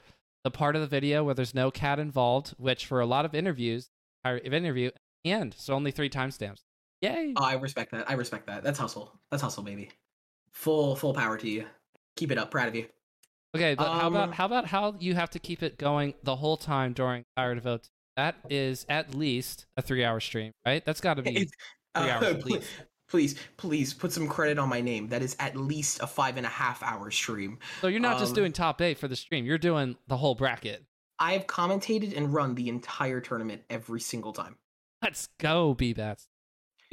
the part of the video where there's no cat involved, which for a lot of interviews, I interview, and end. So only three timestamps. Yay! Oh, I respect that. I respect that. That's hustle. That's hustle, baby. Full full power to you. Keep it up. Proud of you. Okay, but how Um, about how about how you have to keep it going the whole time during Fire to Vote? That is at least a three-hour stream, right? That's got to be three uh, hours at least. Please, please put some credit on my name. That is at least a five and a half hour stream. So you're not just um, doing top eight for the stream; you're doing the whole bracket. I have commentated and run the entire tournament every single time. Let's go, B bats,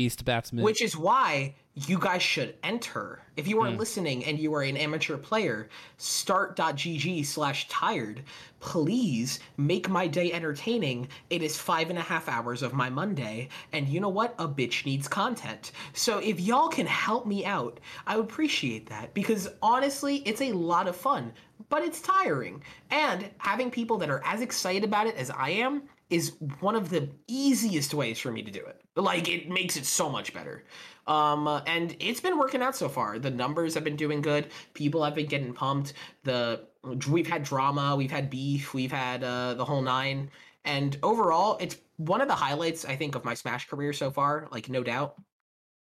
Beast batsman. Which is why you guys should enter. If you are Hmm. listening and you are an amateur player, start.gg slash tired. Please make my day entertaining. It is five and a half hours of my Monday, and you know what? A bitch needs content. So if y'all can help me out, I would appreciate that because honestly, it's a lot of fun, but it's tiring. And having people that are as excited about it as I am is one of the easiest ways for me to do it. Like it makes it so much better. Um, and it's been working out so far. The numbers have been doing good. People have been getting pumped. The we've had drama, we've had beef, we've had uh, the whole nine. And overall, it's one of the highlights I think of my Smash career so far. Like no doubt.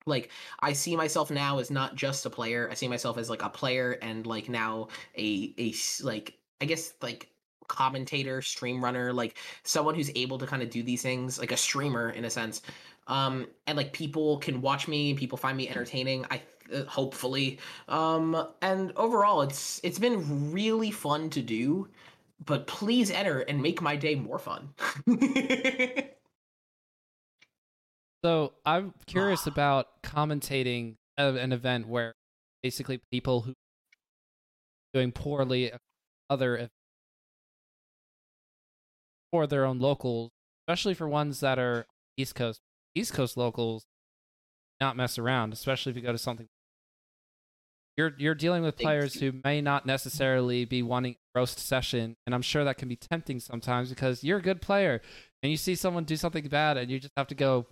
like i see myself now as not just a player i see myself as like a player and like now a a like i guess like commentator stream runner like someone who's able to kind of do these things like a streamer in a sense. Um and like people can watch me people find me entertaining i uh, hopefully. Um and overall it's it's been really fun to do but please enter and make my day more fun. So I'm curious about commentating an event where basically people who doing poorly other for their own locals, especially for ones that are East Coast. East Coast locals not mess around, especially if you go to something. You're you're dealing with players who may not necessarily be wanting a roast session, and I'm sure that can be tempting sometimes because you're a good player and you see someone do something bad, and you just have to go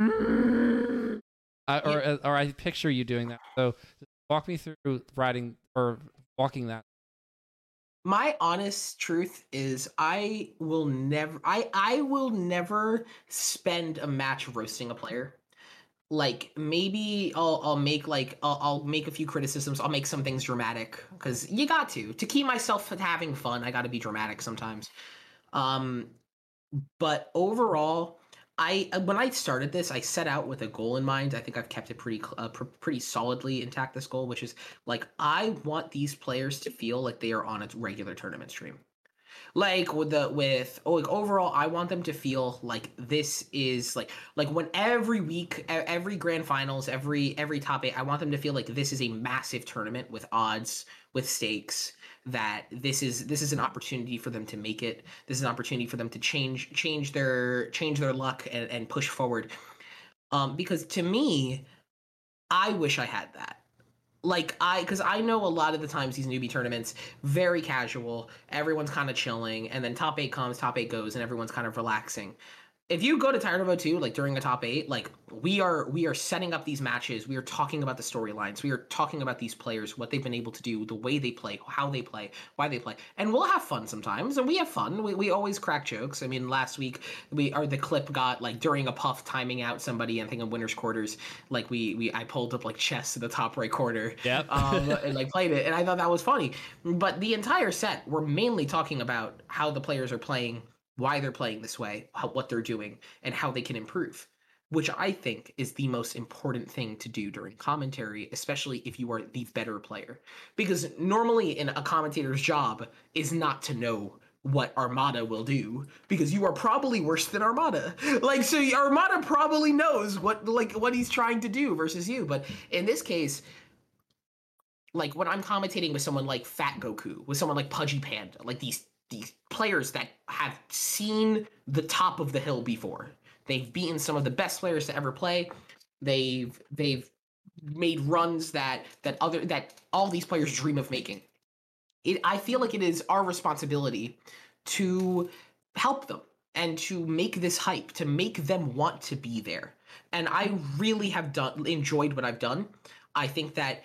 or or I picture you doing that. So walk me through writing or walking that. My honest truth is I will never I I will never spend a match roasting a player. Like maybe I'll I'll make like I'll, I'll make a few criticisms. I'll make some things dramatic because you got to to keep myself having fun. I got to be dramatic sometimes. Um, but overall, I uh, when I started this, I set out with a goal in mind. I think I've kept it pretty uh, pr- pretty solidly intact. This goal, which is like I want these players to feel like they are on a regular tournament stream. Like with the with oh, like overall, I want them to feel like this is like like when every week, every grand finals, every every top eight, I want them to feel like this is a massive tournament with odds, with stakes, that this is this is an opportunity for them to make it. This is an opportunity for them to change change their change their luck and, and push forward. Um, because to me, I wish I had that. Like I, because I know a lot of the times these newbie tournaments very casual. Everyone's kind of chilling, and then top eight comes, top eight goes, and everyone's kind of relaxing if you go to Tired of 2 like during a top eight, like we are we are setting up these matches. We are talking about the storylines. We are talking about these players, what they've been able to do, the way they play, how they play, why they play, and we'll have fun sometimes. And we have fun. We, we always crack jokes. I mean, last week we or the clip got like during a puff timing out somebody. I think in winners quarters, like we we I pulled up like chess to the top right corner. Yeah. um, and like played it, and I thought that was funny. But the entire set, we're mainly talking about how the players are playing why they're playing this way, how, what they're doing, and how they can improve, which I think is the most important thing to do during commentary, especially if you are the better player. Because normally, in a commentator's job is not to know what Armada will do because you are probably worse than Armada. Like so Armada probably knows what like what he's trying to do versus you, but in this case like when I'm commentating with someone like Fat Goku, with someone like Pudgy Panda, like these these players that have seen the top of the hill before. They've beaten some of the best players to ever play. They've they've made runs that that other that all these players dream of making. It, I feel like it is our responsibility to help them and to make this hype, to make them want to be there. And I really have done enjoyed what I've done. I think that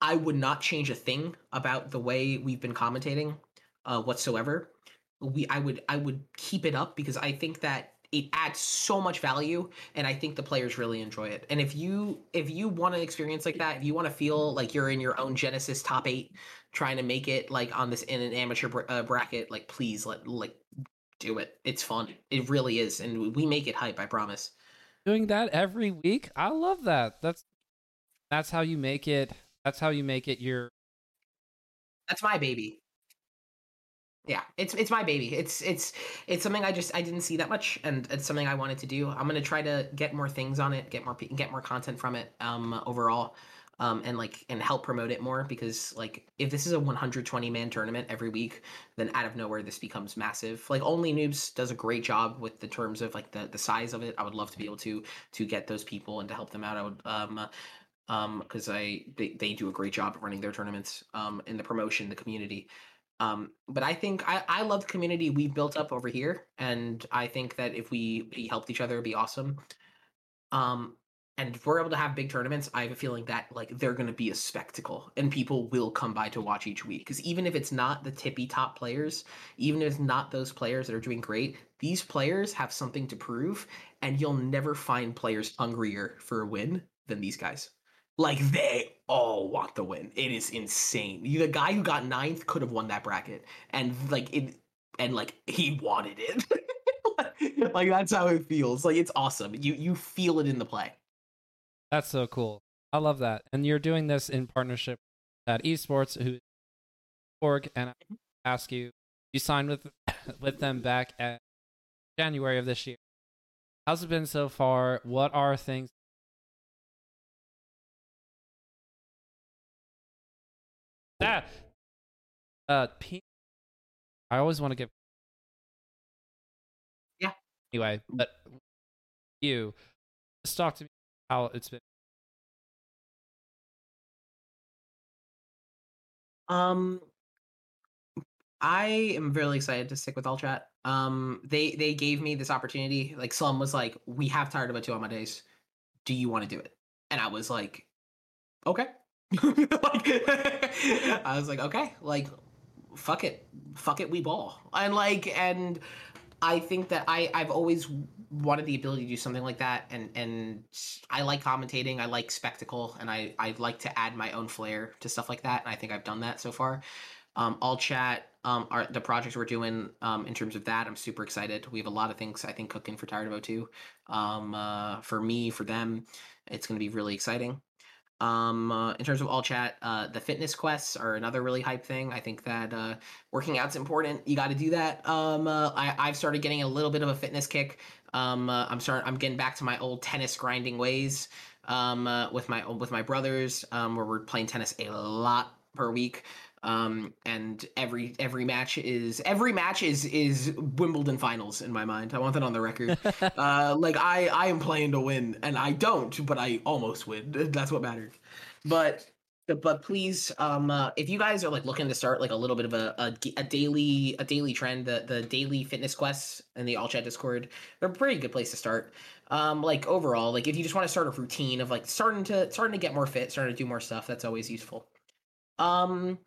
I would not change a thing about the way we've been commentating uh, whatsoever. We I would I would keep it up because I think that it adds so much value and i think the players really enjoy it. And if you if you want an experience like that if you want to feel like you're in your own genesis top eight trying to make it like on this in an amateur br- uh, bracket like please let like do it. It's fun. It really is. And we make it hype i promise. Doing that every week? I love that. That's that's how you make it that's how you make it your that's my baby yeah it's it's my baby. It's it's it's something i just i didn't see that much and it's something i wanted to do. I'm gonna try to get more things on it get more get more content from it um overall um and like and help promote it more because like if this is a 120 man tournament every week then out of nowhere this becomes massive. Like only noobs does a great job with the terms of like the the size of it. I would love to be able to to get those people and to help them out. I would um um because i they, they do a great job of running their tournaments um in the promotion the community um, but I think I, I love the community we've built up over here, and I think that if we, we helped each other, it'd be awesome. Um, and if we're able to have big tournaments, I have a feeling that like they're going to be a spectacle, and people will come by to watch each week. Because even if it's not the tippy top players, even if it's not those players that are doing great, these players have something to prove, and you'll never find players hungrier for a win than these guys. Like they all want the win. It is insane. The guy who got ninth could have won that bracket, and like it, and like he wanted it. like that's how it feels. Like it's awesome. You you feel it in the play. That's so cool. I love that. And you're doing this in partnership at Esports, who org, and I ask you, you signed with with them back at January of this year. How's it been so far? What are things? That uh, P- I always want to give. Yeah. Anyway, but you just talk to me how it's been. Um, I am really excited to stick with All Chat. Um, they they gave me this opportunity. Like Slum was like, "We have tired about two on my days. Do you want to do it?" And I was like, "Okay." like, I was like, "Okay." Like, fuck it, fuck it, we ball. And like, and I think that I I've always wanted the ability to do something like that, and and I like commentating. I like spectacle, and I I like to add my own flair to stuff like that. And I think I've done that so far. Um, all chat. Um, are the projects we're doing um, in terms of that. I'm super excited. We have a lot of things I think cooking for Tired of O2. Um, uh, for me, for them, it's going to be really exciting. Um, uh, in terms of all chat, uh, the fitness quests are another really hype thing. I think that uh, working out's important. You got to do that. Um, uh, I, I've started getting a little bit of a fitness kick. Um, uh, I'm starting. I'm getting back to my old tennis grinding ways. Um, uh, with my with my brothers, um, where we're playing tennis a lot per week. Um, and every every match is every match is is Wimbledon finals in my mind. I want that on the record. uh, like I I am playing to win, and I don't, but I almost win. That's what matters. But but please, um, uh, if you guys are like looking to start like a little bit of a, a, a daily a daily trend, the the daily fitness quests and the all chat Discord, they're a pretty good place to start. Um, like overall, like if you just want to start a routine of like starting to starting to get more fit, starting to do more stuff, that's always useful. Um,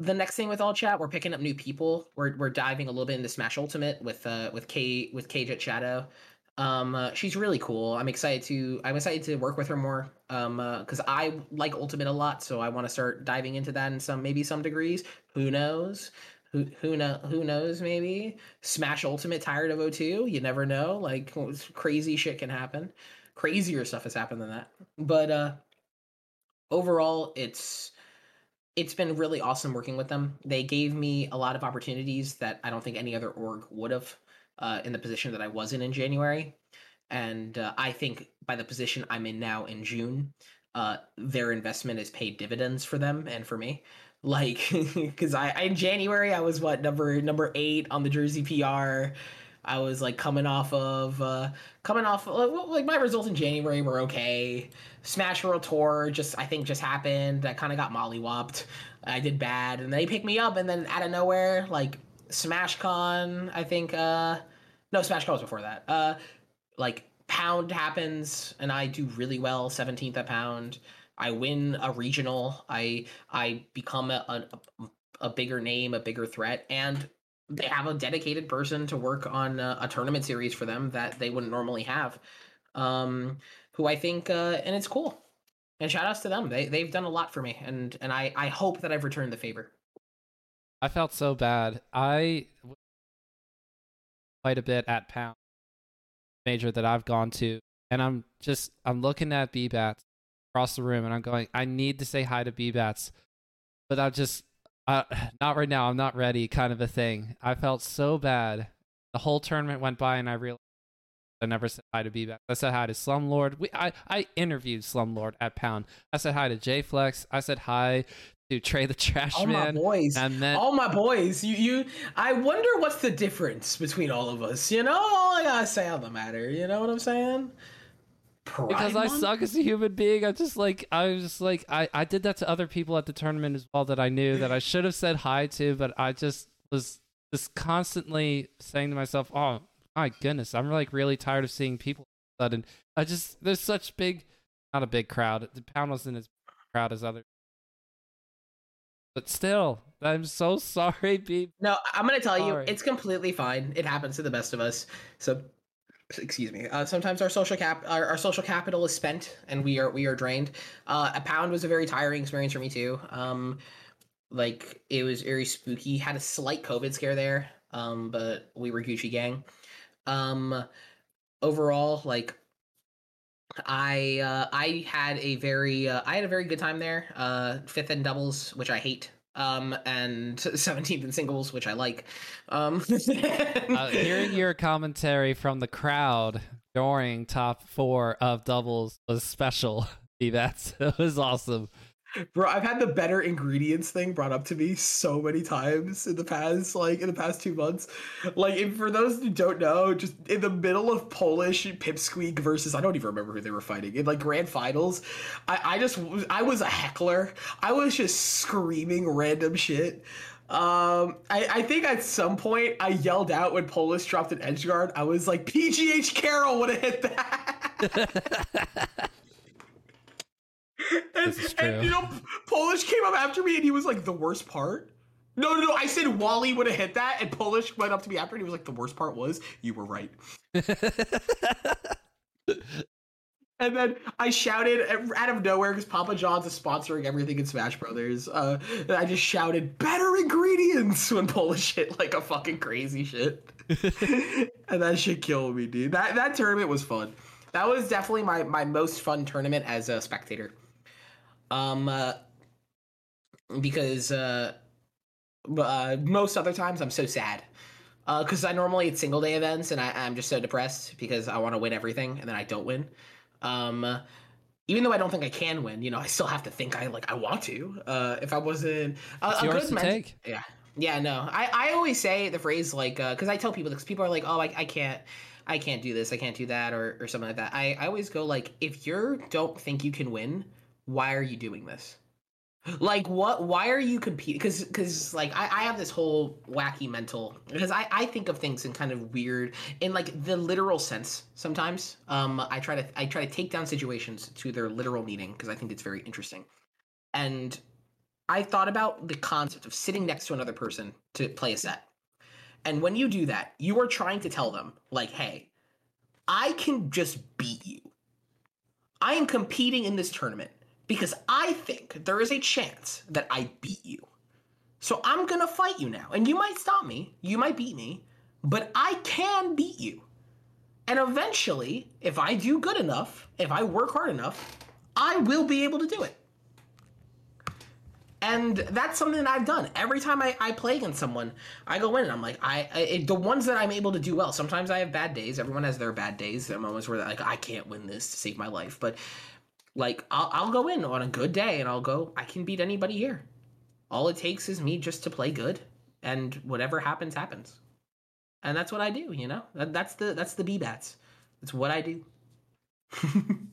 the next thing with all chat, we're picking up new people. We're we're diving a little bit into Smash Ultimate with uh with K with Cage at Shadow. Um, uh, she's really cool. I'm excited to I'm excited to work with her more. Um, because uh, I like Ultimate a lot, so I want to start diving into that in some maybe some degrees. Who knows? Who who know who knows? Maybe Smash Ultimate tired of O2. You never know. Like crazy shit can happen. Crazier stuff has happened than that. But uh, overall, it's it's been really awesome working with them. They gave me a lot of opportunities that I don't think any other org would have uh, in the position that I was in in January. And uh, I think by the position I'm in now in June, uh, their investment has paid dividends for them and for me. Like, because I, I in January I was what number number eight on the Jersey PR. I was like coming off of uh coming off like my results in January were okay. Smash World Tour just I think just happened. I kind of got mollywopped. I did bad, and they picked me up, and then out of nowhere, like Smash Con. I think. uh No, SmashCon was before that. Uh Like Pound happens, and I do really well, seventeenth at Pound. I win a regional. I I become a, a a bigger name, a bigger threat, and they have a dedicated person to work on a, a, tournament series for them that they wouldn't normally have. Um, who I think, uh, and it's cool. And shout outs to them. They they've done a lot for me, and and I I hope that I've returned the favor. I felt so bad. I quite a bit at Pound major that I've gone to, and I'm just I'm looking at B bats across the room, and I'm going, I need to say hi to B bats, but I just uh, not right now. I'm not ready, kind of a thing. I felt so bad. The whole tournament went by, and I realized I never said hi to B-Bats. I said hi to Slumlord. We, I, I interviewed Slumlord at Pound. I said hi to J Flex. I said hi to Trey the Trash all Man. my boys. And then, all my boys. You, you. I wonder what's the difference between all of us. You know, all I gotta say on the matter. You know what I'm saying? Because I month? suck as a human being. I just like I was just like I I did that to other people at the tournament as well that I knew that I should have said hi to, but I just was just constantly saying to myself, "Oh my goodness, I'm like really tired of seeing people." Sudden, I just there's such big, not a big crowd. The pound wasn't as crowd as other, but still, I'm so sorry, B. No, I'm gonna tell sorry. you, it's completely fine. It happens to the best of us. So excuse me uh, sometimes our social cap our, our, social capital is spent and we are we are drained. Uh, a pound was a very tiring experience for me too. Um like it was very spooky. Had a slight covid scare there um but we were gucci gang. Um overall like i uh i had a very uh, i had a very good time there. Uh fifth and doubles which i hate um and 17th in singles which i like. Um uh, hearing your commentary from the crowd during top four of doubles was special. That's it was awesome Bro, I've had the better ingredients thing brought up to me so many times in the past, like in the past two months. Like, for those who don't know, just in the middle of Polish Pipsqueak versus I don't even remember who they were fighting in like grand finals. I, I just I was a heckler. I was just screaming random shit. Um, I, I think at some point I yelled out when Polish dropped an edge guard. I was like, PGH Carroll would have hit that. and, and, you know, Polish came up after me and he was like, the worst part? No, no, no. I said Wally would have hit that, and Polish went up to me after and he was like, the worst part was you were right. and then I shouted out of nowhere because Papa John's is sponsoring everything in Smash Brothers. Uh, I just shouted better ingredients when Polish hit like a fucking crazy shit, and that shit killed me, dude. That that tournament was fun. That was definitely my my most fun tournament as a spectator. Um, uh, because uh, uh, most other times I'm so sad. Because uh, I normally it's single day events and I, I'm just so depressed because I want to win everything and then I don't win. Um, even though I don't think I can win, you know, I still have to think I like I want to. Uh, if I wasn't uh, a yours good to men- take. yeah, yeah, no. I I always say the phrase like because uh, I tell people because people are like, oh, I, I can't. I can't do this, I can't do that, or, or something like that. I, I always go like, if you don't think you can win, why are you doing this? Like what? Why are you competing? Because because like I, I have this whole wacky mental because I I think of things in kind of weird in like the literal sense sometimes. Um, I try to I try to take down situations to their literal meaning because I think it's very interesting, and I thought about the concept of sitting next to another person to play a set, and when you do that, you are trying to tell them like, hey, I can just beat you. I am competing in this tournament because I think there is a chance that I beat you. So I'm gonna fight you now. And you might stop me, you might beat me, but I can beat you. And eventually, if I do good enough, if I work hard enough, I will be able to do it. And that's something that I've done. Every time I, I play against someone, I go in and I'm like, I, I the ones that I'm able to do well. Sometimes I have bad days. Everyone has their bad days. There are moments where like I can't win this to save my life. But like I'll, I'll go in on a good day and I'll go i can beat anybody here. All it takes is me just to play good and whatever happens happens. And that's what i do you know? That, that's the that's the b-bats. That's what i do.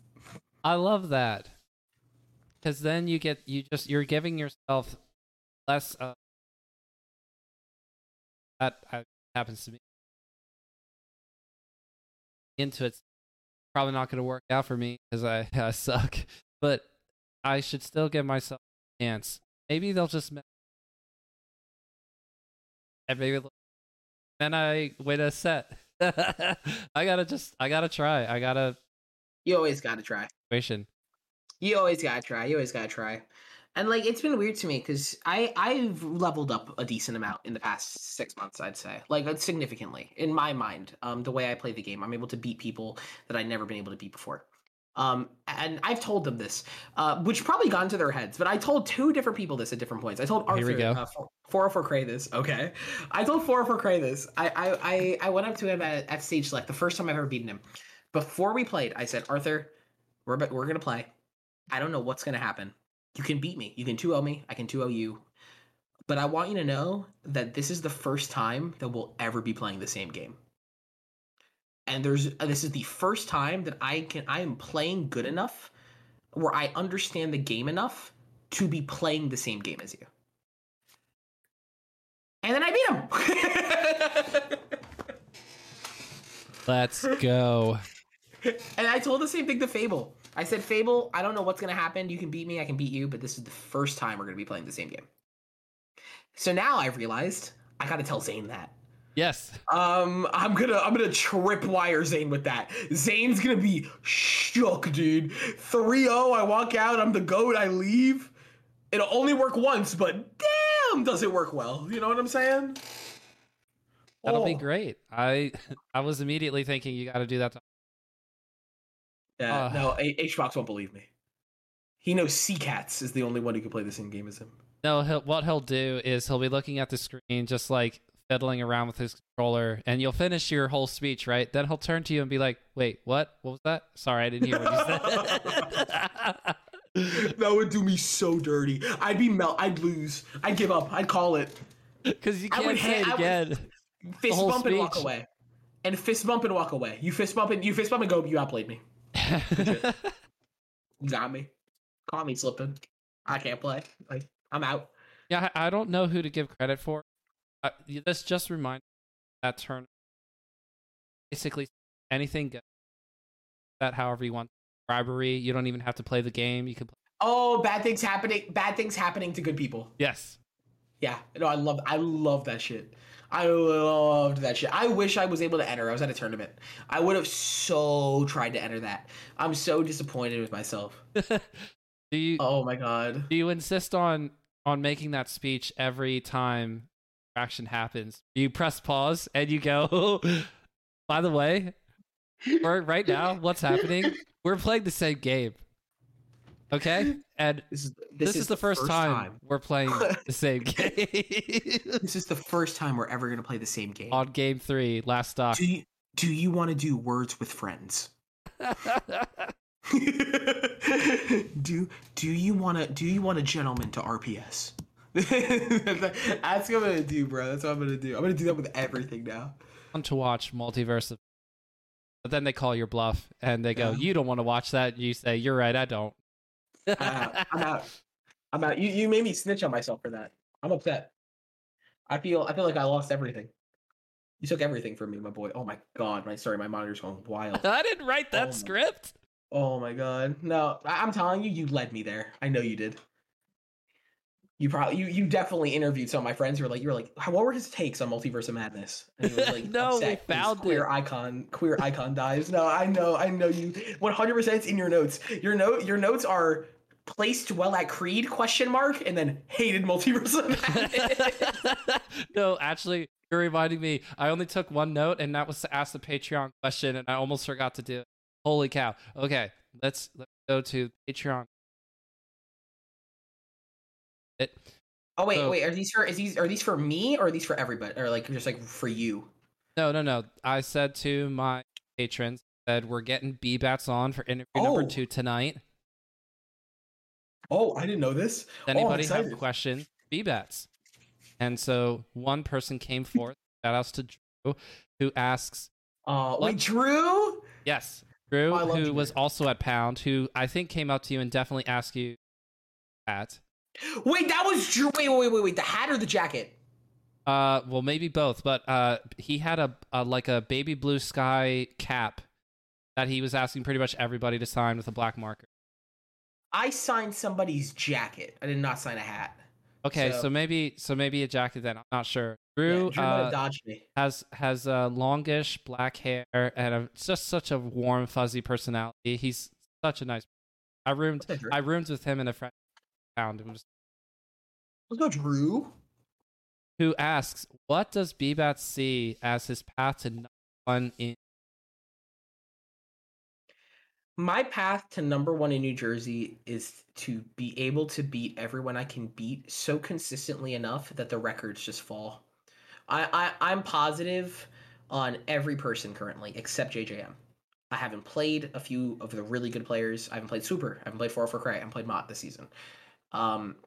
I love that. Because then you get you just you're giving yourself less uh, that happens to me into it probably not going to work out for me because I, I suck. But I should still give myself a chance. Maybe they'll just. And maybe then I win a set. I gotta just, I gotta try. I gotta. You always gotta try. Situation. You always gotta try. You always gotta try and like it's been weird to me because I I've leveled up a decent amount in the past six months. I'd say like uh, significantly in my mind. Um, the way I play the game, I'm able to beat people that I'd never been able to beat before. Um, and I've told them this, uh, which probably got into their heads. But I told two different people this at different points. I told Arthur, Here we go. Uh, 404 Cray this. Okay, I told 404 Cray this. I, I I I went up to him at, at stage select the first time I've ever beaten him. Before we played, I said, Arthur, we're we're gonna play. I don't know what's gonna happen you can beat me. You can 2-0 me. I can 2-0 you. But I want you to know that this is the first time that we'll ever be playing the same game. And there's uh, this is the first time that I can I am playing good enough where I understand the game enough to be playing the same game as you. And then I beat him. Let's go. And I told the same thing to Fable. I said, Fable, I don't know what's going to happen. You can beat me, I can beat you, but this is the first time we're going to be playing the same game. So now I've realized I got to tell Zane that. Yes. Um, I'm gonna I'm gonna tripwire Zane with that. Zane's gonna be shook, dude. 3-0, I walk out, I'm the goat, I leave. It'll only work once, but damn, does it work well? You know what I'm saying? That'll be Oh. great. I I was immediately thinking you got to do that. To- Yeah, uh. Ugh. no, HBox won't believe me. He knows C Cats is the only one who can play the same game as him. no, he'll, what he'll do is he'll be looking at the screen, just like fiddling around with his controller, and you'll finish your whole speech, right? Then he'll turn to you and be like, "Wait, what? What was that? Sorry, I didn't hear what you said." that would do me so dirty. I'd be melt. I'd lose. I'd give up. I'd call it. Because you I would can't say ha- it again. Fist bump and walk away. And fist bump and walk away. You fist bump and you fist bump and go. You outplayed me. Got me. Caught me slipping. I can't play. Like I'm out. yeah, I don't know who to give credit for. Uh, this just reminds that turn. Basically, anything goes. That however you want. Bribery. You don't even have to play the game. You can. Play. Oh, bad things happening. Bad things happening to good people. Yes. Yeah. No, I love. I love that shit. I loved that shit. I wish I was able to enter. I was at a tournament. I would have so tried to enter that. I'm so disappointed with myself. do you Oh my god. do you insist on on making that speech every time action happens? You press pause and you go. By the way, right now, what's happening? We're playing the same game. Okay, and This is this, is, the first, time, we're playing the same game This is the first time we're ever gonna play the same game. on game three. Last stock. Do you do you want to do words with friends? do do you want to do you want a gentleman to RPS? That's what I'm gonna do, bro. That's what I'm gonna do. I'm gonna do that with everything now. want to watch multiverse of but then they call your bluff and they go Yeah. you don't want to watch that you say you're right i don't out. I'm out. I'm out. You you made me snitch on myself for that. I'm upset. I feel I feel like I lost everything. You took everything from me, my boy. Oh my god, my sorry, my monitor's going wild. i didn't write that Oh my- script Oh my god. No, I- I'm telling you, you led me there. I know you did. You probably you you definitely interviewed some of my friends who were like you were like what were his takes on multiverse of madness and he was like No, we upset found queer it. icon queer icon dies no i know i know you 100% in your notes your note your notes are placed well at creed question mark and then hated multiverse of no actually you're reminding me i only took one note and that was to ask the patreon question and i almost forgot to do it holy cow okay let's let's go to patreon it oh wait So- wait are these for is these are these for me or are these for everybody or like just like for you No, no, no. I said to my patrons that we're getting B bats on for interview number Oh. two tonight. Oh i didn't know this Does Oh, anybody have excited. questions? B bats. And so one person came forth. Shout outs to Drew, who asks, uh wait drew yes, Drew, Oh, who Drew. was also at Pound, who I think came up to you and definitely asked you that. Wait, that was Drew. Wait, wait, wait, wait. The hat or the jacket? Uh, well, maybe both, but uh, he had a, a like a baby blue sky cap that he was asking pretty much everybody to sign with a black marker. I signed somebody's jacket. I did not sign a hat. Okay, so, So- maybe so maybe a jacket then. I'm not sure. Yeah, Drew, Drew uh, dodged me. has has a longish black hair and a, just such a warm, fuzzy personality. He's such a nice. I roomed What's that, Drew? I roomed with him in a friend found him Let's go, Drew. who asks, "What does Bbat see as his path to number one in?" My path to number one in New Jersey is to be able to beat everyone I can beat so consistently enough that the records just fall. I, I I'm positive on every person currently except JJM. I haven't played a few of the really good players. I haven't played Super. I haven't played 4 for Cray. I haven't played Mott this season. Um,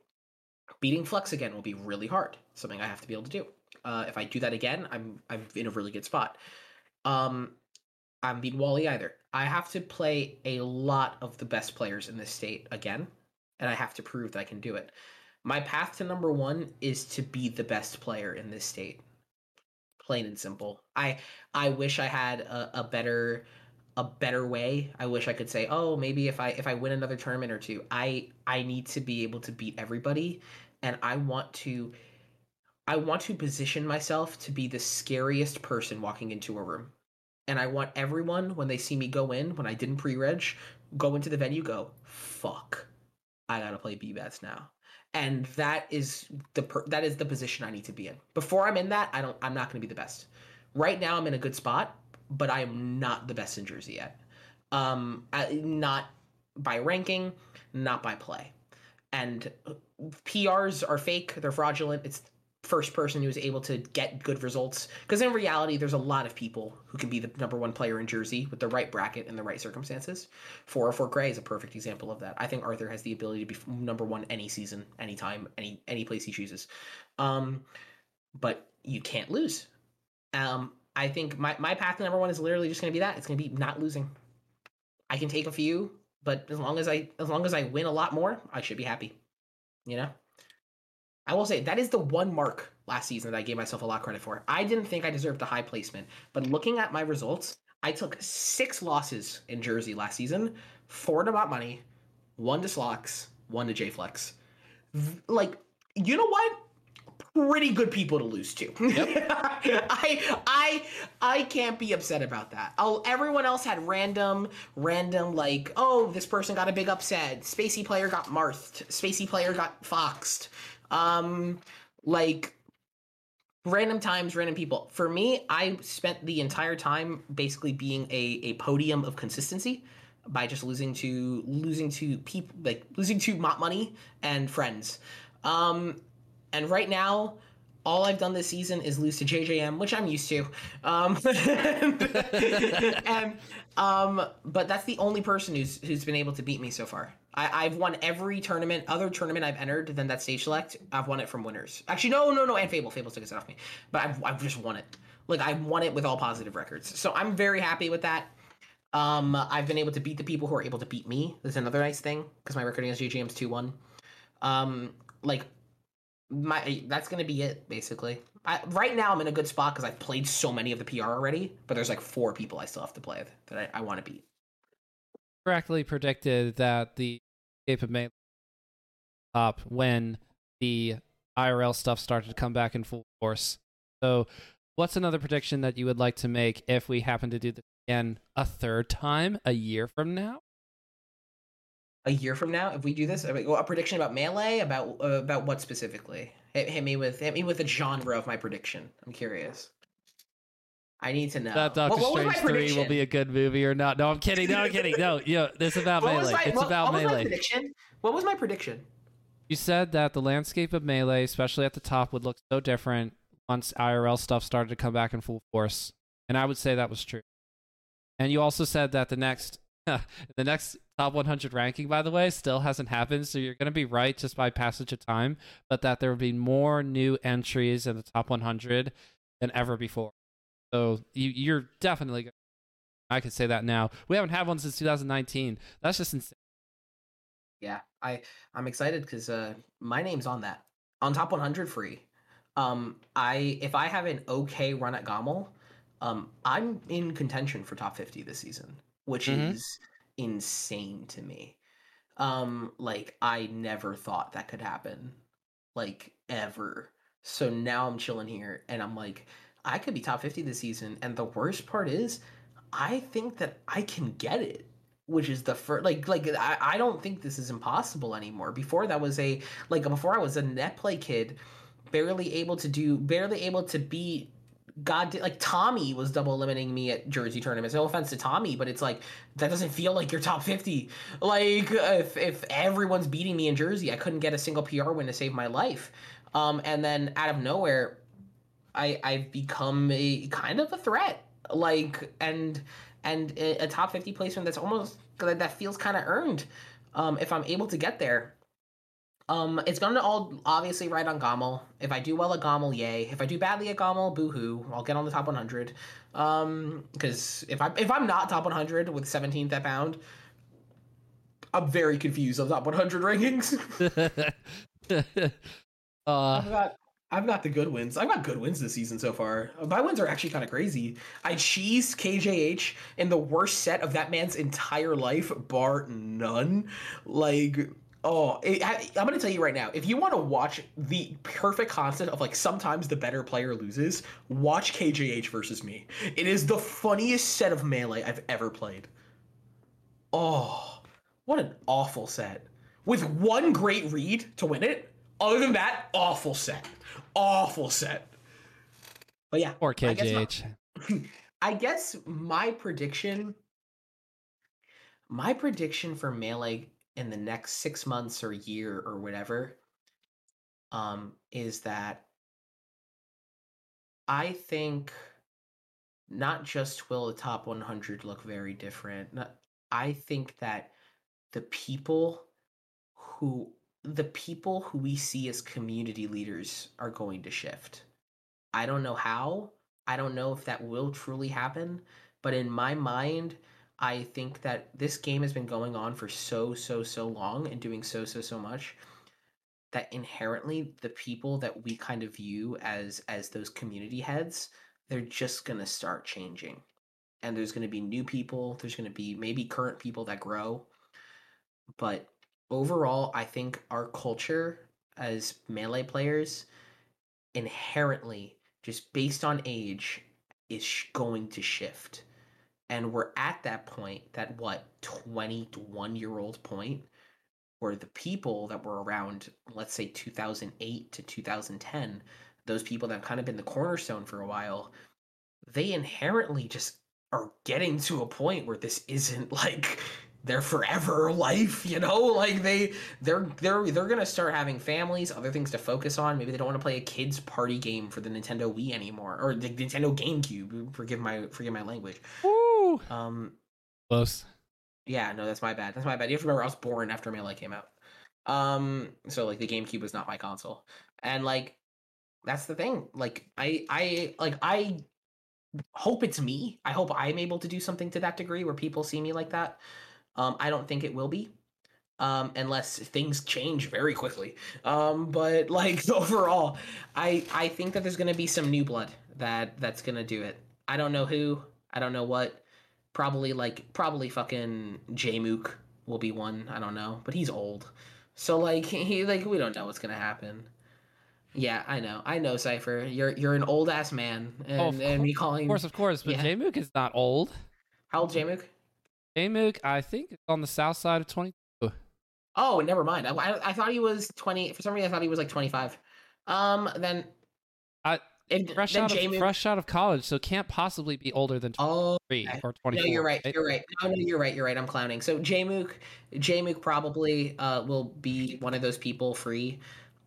beating Flex again will be really hard. Something I have to be able to do. Uh, if I do that again, I'm I'm in a really good spot. Um, I'm beating Wally either. I have to play a lot of the best players in this state again, and I have to prove that I can do it. My path to number one is to be the best player in this state. Plain and simple. I I wish I had a, a better a better way. I wish I could say, oh, maybe if I if I win another tournament or two, I I need to be able to beat everybody, and I want to. I want to position myself to be the scariest person walking into a room. And I want everyone, when they see me go in, when I didn't pre reg, go into the venue, go, fuck, I gotta play BBATS now. And that is the per- that is the position I need to be in. Before I'm in that, I don't I'm not gonna be the best. Right now I'm in a good spot, but I am not the best in Jersey yet. Um, I, not by ranking, not by play. And PRs are fake, they're fraudulent. It's first person who's able to get good results. Because in reality, there's a lot of people who can be the number one player in Jersey with the right bracket and the right circumstances. 404 Gray is a perfect example of that. I think Arthur has the ability to be number one any season, anytime, any any place he chooses. Um, but you can't lose. Um, I think my, my path to number one is literally just going to be that. It's going to be not losing. I can take a few, but as long as I as long as I win a lot more, I should be happy. You know. I will say that is the one mark last season that I gave myself a lot of credit for. I didn't think I deserved a high placement, but looking at my results, I took six losses in Jersey last season, four to Mott Money, one to Slox, one to J Flex. Like, you know what? Pretty good people to lose to. Yep. I I I can't be upset about that. Oh, everyone else had random, random like, oh, this person got a big upset. Spacey player got marthed. Spacey player got foxed. Um, like random times, random people. For me, I spent the entire time basically being a, a podium of consistency by just losing to losing to people like losing to Mott Money and friends. Um, and right now, all I've done this season is lose to JJM, which I'm used to. Um, and, and um, but that's the only person who's who's been able to beat me so far. I, I've won every tournament, other tournament I've entered than that stage select. I've won it from winners. Actually, no, no, no, and Fable. Fable took it off me, but I've I've just won it. Like I've won it with all positive records, so I'm very happy with that. Um, I've been able to beat the people who are able to beat me. That's another nice thing because my record against JJM's two one. Um, like my that's gonna be it basically. I, right now I'm in a good spot because I've played so many of the PR already, but there's like four people I still have to play that I, I want to beat. Correctly predicted that the escape of May up when the IRL stuff started to come back in full force. So, what's another prediction that you would like to make if we happen to do this again a third time a year from now? a year from now if we do this a prediction about melee about uh, about what specifically hit, hit, me with hit me with a genre of my prediction i'm curious i need to know. That doctor what, what strange 3 will be a good movie or not. No i'm kidding. No i'm kidding. No yeah this is about melee. my, it's what, about what melee. prediction? what was my prediction? You said that the landscape of melee especially at the top would look so different once irl stuff started to come back in full force. And i would say that was true. And you also said that the next the next top 100 ranking, by the way, still hasn't happened. So you're going to be right just by passage of time, but that there will be more new entries in the top 100 than ever before. So you, you're definitely. I could say that now. We haven't had one since 2019. That's just insane. Yeah, I I'm excited because uh, my name's on that on top 100 free. Um, I if I have an okay run at GOML, um, I'm in contention for top 50 this season, which mm-hmm. is insane to me. Um, like I never thought that could happen, like ever. So now I'm chilling here, and I'm like, I could be top 50 this season. And the worst part is, I think that I can get it which is the first like like I, I don't think this is impossible anymore before that was a like before i was a net play kid barely able to do barely able to beat God, like Tommy was double eliminating me at Jersey tournaments. No offense to Tommy, but it's like that doesn't feel like you're top fifty. Like if if everyone's beating me in Jersey, I couldn't get a single PR win to save my life. Um, and then out of nowhere, I I've become a kind of a threat. Like and and a top fifty placement that's almost that feels kind of earned. Um, if I'm able to get there. Um, it's gonna all obviously ride on GOML. If I do well at GOML, yay. If I do badly at GOML, boohoo. I'll get on the top 100. Um, because if I if I'm not top 100 with 17th at Pound, I'm very confused on top 100 rankings. uh, I've got I've got the good wins. I've got good wins this season so far. My wins are actually kind of crazy. I cheesed KJH in the worst set of that man's entire life, bar none. Like Oh, it, I, I'm gonna tell you right now. If you want to watch the perfect concept of like sometimes the better player loses, watch KJH versus me. It is the funniest set of melee I've ever played. Oh, what an awful set with one great read to win it. Other than that, awful set, awful set. But yeah, Or I guess my- KJH. I guess my prediction my prediction for melee in the next 6 months or year or whatever um is that I think not just will the top 100 look very different. not- I think that the people who the people who we see as community leaders are going to shift. I don't know how. I don't know if that will truly happen, but in my mind, I think that this game has been going on for so so so long and doing so so so much that inherently the people that we kind of view as as those community heads, they're just going to start changing. And there's going to be new people, there's going to be maybe current people that grow. But overall, I think our culture as melee players inherently just based on age is sh- going to shift. And we're at that point that what 21 year old point where the people that were around let's say 2008 to 2010 those people that have kind of been the cornerstone for a while they inherently just are getting to a point where this isn't like their forever life you know? Like they they're they're they're gonna start having families other things to focus on. Maybe they don't want to play a kids party game for the nintendo wii anymore or the nintendo gamecube forgive my forgive my language. Woo! um Close. yeah no that's my bad that's my bad. You have to remember i was born after melee came out. Um so like the gamecube was not my console. And like that's the thing like i i like i hope it's me. I hope i'm able to do something to that degree where people see me like that um i don't think it will be um unless things change very quickly um but like overall i i think that there's gonna be some new blood that that's gonna do it i don't know who i don't know what probably like probably fucking J-Mook will be one. I don't know, but he's old, so like he like we don't know what's gonna happen. Yeah, I know, I know, Cipher. You're you're an old ass man, and Oh, of and me Of calling. course, of course. But Yeah. J-Mook is not old. How old J-Mook? J-Mook, I think, is on the south side of 20. Oh, never mind. I, I I thought he was twenty. For some reason, I thought he was like twenty five. Um, then I- Fresh then out, of, fresh out of college, so can't possibly be older than Oh, okay. or 24. No, you're right. You're right. No, no, you're right. You're right. I'm clowning. So Jmook, Jmook probably uh, will be one of those people free.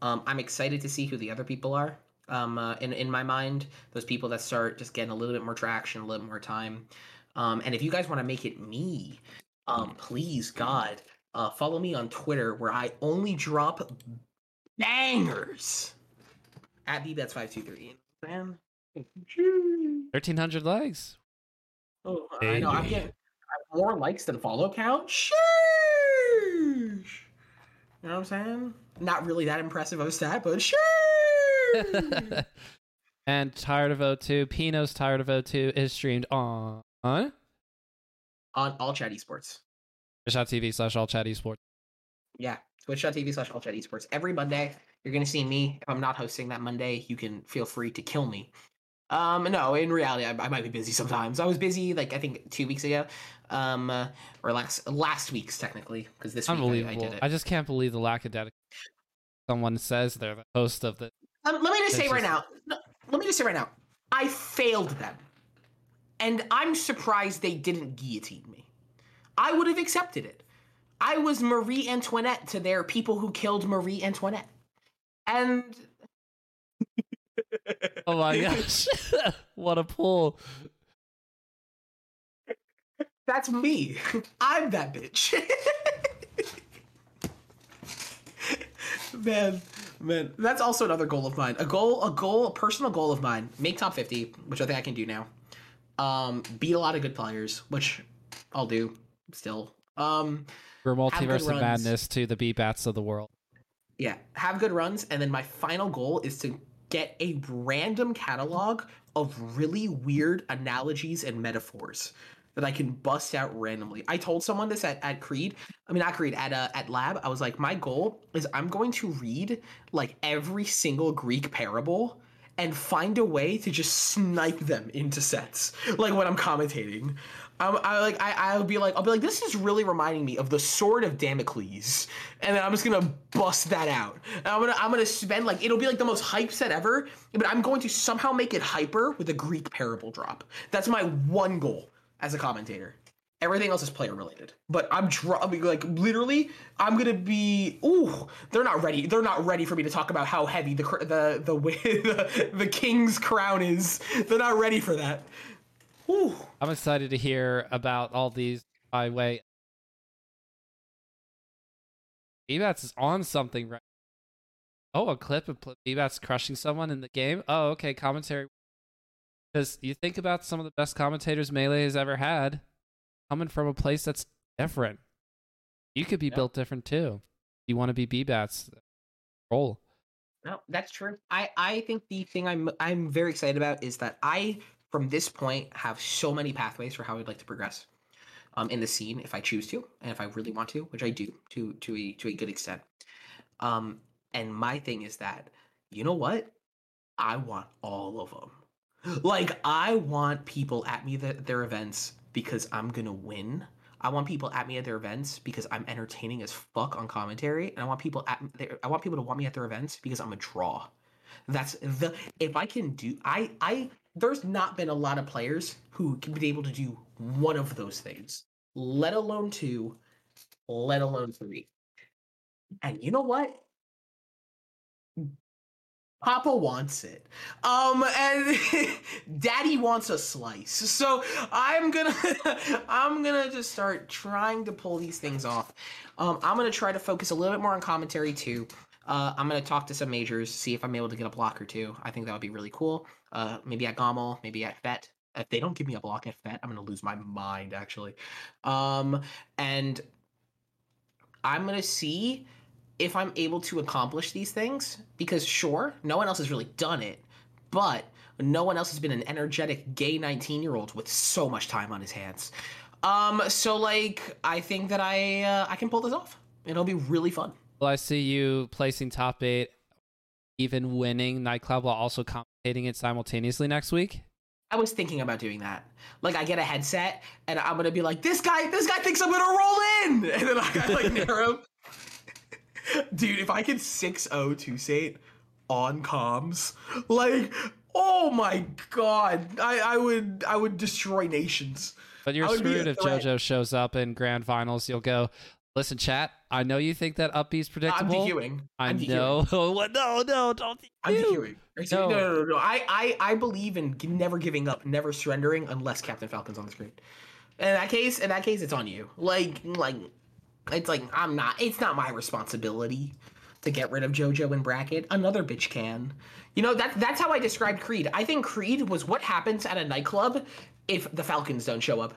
Um, I'm excited to see who the other people are. Um, uh, in in my mind, those people that start just getting a little bit more traction, a little more time. Um, and if you guys want to make it me, um, please God, uh, follow me on Twitter where I only drop bangers at bbets523. Man. 1300 likes. Oh, I know. I'm getting I have more likes than follow count. Sheesh. You know what I'm saying? Not really that impressive of a stat, but sheesh. and Tired of O2, Pino's Tired of O2 is streamed on on On all chat esports. twitch.tv slash all chat esports. Yeah. Twitch.tv slash all chat esports. Every Monday, you're gonna see me. If I'm not hosting that Monday, you can feel free to kill me. Um, no, in reality, I, I might be busy sometimes. I was busy, like I think two weeks ago, um, uh, or last last week's technically, because this week I, I did it. I, just can't believe the lack of dedication. Someone says they're the host of the. Um, let me just say It's right now. no, Let me just say right now. I failed them, and I'm surprised they didn't guillotine me. I would have accepted it. I was Marie Antoinette to their people who killed Marie Antoinette, and Oh my gosh. what a pull. that's me. I'm that bitch. man, man, that's also another goal of mine. A goal, a goal, a personal goal of mine. Make top fifty, which I think I can do now. Um, beat a lot of good players, which I'll do still. Um, We're multiverse of madness to the B bats of the world. yeah, have good runs, and then my final goal is to get a random catalog of really weird analogies and metaphors that I can bust out randomly. I told someone this at, at Creed. I mean, not Creed at uh, at Lab. I was like, my goal is I'm going to read like every single Greek parable and find a way to just snipe them into sets, like when I'm commentating. I'm, I like I I'll be like I'll be like this is really reminding me of the sword of Damocles, and then I'm just gonna bust that out. And I'm gonna I'm gonna spend like it'll be like the most hype set ever, but I'm going to somehow make it hyper with a Greek parable drop. That's my one goal as a commentator. Everything else is player related. But I'm like literally. I'm gonna be. Ooh, they're not ready. They're not ready for me to talk about how heavy the the the the, the king's crown is. They're not ready for that. Ooh. I'm excited to hear about all these. By way, Bbats is on something right. Oh, a clip of Bbats crushing someone in the game. Oh, okay, commentary. Because you think about some of the best commentators Melee has ever had, coming from a place that's different. You could be Yeah. built different too. You want to be Bbats. Roll. No, that's true. I I think the thing I'm I'm very excited about is that I from this point have so many pathways for how I'd like to progress um in the scene if I choose to and if I really want to, which I do to to a to a good extent. Um and my thing is that you know what? I want all of them. Like I want people at me at their events because I'm going to win. I want people at me at their events because I'm entertaining as fuck on commentary, and I want people at I want people to want me at their events because I'm a draw. That's the if I can do I I there's not been a lot of players who can be able to do one of those things, let alone two, let alone three. And you know what? Papa wants it. Um and daddy wants a slice. So I'm gonna I'm gonna just start trying to pull these things off. Um I'm gonna try to focus a little bit more on commentary too. Uh, I'm gonna talk to some majors, see if I'm able to get a block or two. I think that would be really cool. Uh, maybe at GOML, maybe at FET. If they don't give me a block at FET, I'm gonna lose my mind actually. Um, and I'm gonna see if I'm able to accomplish these things because sure, no one else has really done it, but no one else has been an energetic gay 19 year old with so much time on his hands. Um, so like I think that I uh, I can pull this off. It'll be really fun. Well, I see you placing top eight, even winning Nightclub while also commentating it simultaneously next week. I was thinking about doing that. Like I get a headset and I'm gonna be like, this guy, this guy thinks I'm gonna roll in, and then I like narrow. Dude, if I could 6-0 Tusate on comms, like, oh my god, I, I would I would destroy nations. But you're I would be a screwed if. JoJo shows up in grand finals. You'll go, listen, chat. I know you think that up B's I'm predictable. DQing. I I'm know. what? No, no, don't I'm DQ. DQing. Are you serious? No. No, no, no, no. I, I, I believe in never giving up, never surrendering unless Captain Falcon's on the screen. In that case, in that case, it's on you. Like, like, it's like I'm not. It's not my responsibility to get rid of JoJo in bracket. Another bitch can. You know that that's how I described Creed. I think Creed was what happens at a nightclub if the Falcons don't show up.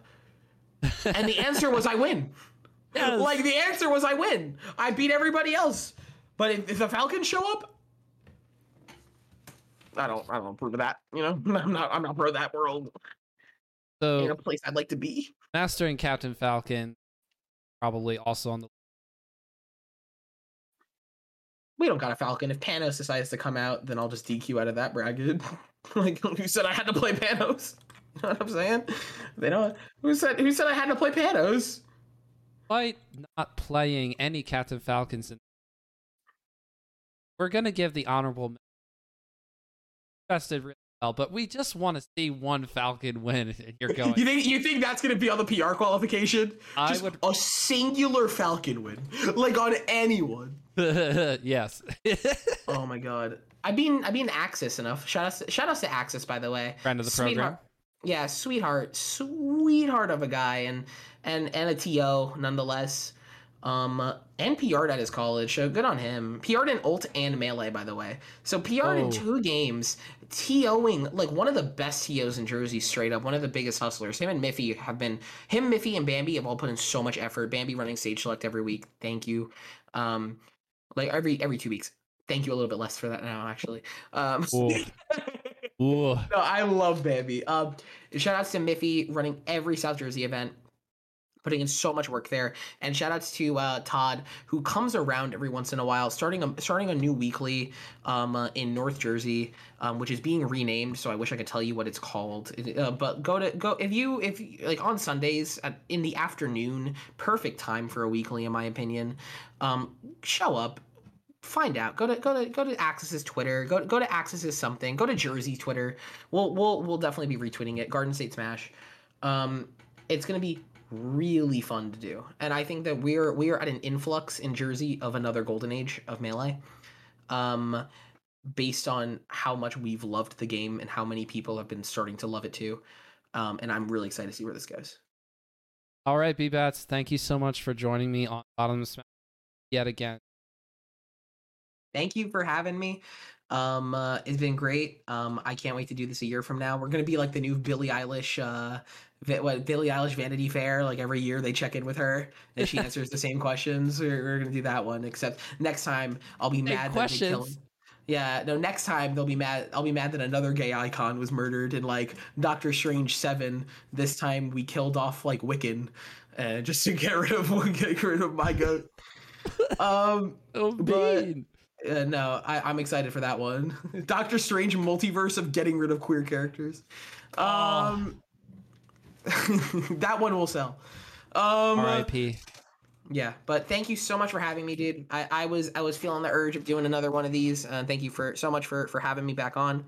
And the answer was I win. Yes. Like the answer was I win. I beat everybody else. But if, if the Falcons show up, I don't I don't approve of that. You know, I'm not I'm not pro that world So in a place I'd like to be. Master and Captain Falcon probably also on the. We don't got a Falcon. If Panos decides to come out, then I'll just DQ out of that bracket. like who said I had to play Panos? You know what I'm saying? They don't. Who said who said I had to play Panos? Despite not playing any Captain Falcons, in, we're gonna give the honorable. Well, but we just want to see one Falcon win. And you're going. You think you think that's gonna be on the PR qualification? I Just would- a singular Falcon win, like on anyone. yes. Oh my god. I've been I've been Axis enough. Shout out shout outs to Axis by the way. Friend of the program. Sweetheart. Yeah, sweetheart, sweetheart of a guy, and and and a to nonetheless. Um, and PR'd at his college, so good on him. PR'd in ult and melee, by the way. So PR'd Oh. in two games, TOing like one of the best TOs in Jersey, straight up, one of the biggest hustlers. Him and Miffy have been him, Miffy, and Bambi have all put in so much effort. Bambi running stage select every week. Thank you. Um, like every every two weeks. Thank you a little bit less for that now, actually. Um, Cool. Ooh. No, I love Bambi. Um, shout outs to Miffy running every South Jersey event, putting in so much work there, and shout outs to uh, Todd who comes around every once in a while, starting a starting a new weekly um, uh, in North Jersey, um, which is being renamed. So I wish I could tell you what it's called. Uh, but go to go if you if like on Sundays at, in the afternoon, perfect time for a weekly in my opinion. Um, show up find out. Go to go to go to Axis's Twitter. Go go to Axis's something. Go to Jersey Twitter. We'll we'll we'll definitely be retweeting it. Garden State Smash. Um, it's gonna be really fun to do, and I think that we're we're at an influx in Jersey of another golden age of melee. Um, based on how much we've loved the game and how many people have been starting to love it too. Um, and I'm really excited to see where this goes. All right, B-Bats, thank you so much for joining me on Bottom Smash yet again thank you for having me. Um, uh, it's been great. Um, I can't wait to do this a year from now. We're gonna be like the new Billie Eilish, uh, what Billie Eilish Vanity Fair. Like every year they check in with her and she answers the same questions. We're, we're, gonna do that one. Except next time I'll be mad that they kill. Yeah, no. Next time they'll be mad. I'll be mad that another gay icon was murdered in like Doctor Strange Seven. This time we killed off like Wiccan, uh, just to get rid of get rid of my goat. Um, oh, but uh, no, I, am excited for that one. Doctor Strange multiverse of getting rid of queer characters. Um, oh. that one will sell. Um, R.I.P. Yeah, but thank you so much for having me, dude. I, I was I was feeling the urge of doing another one of these. Uh, thank you for so much for for having me back on.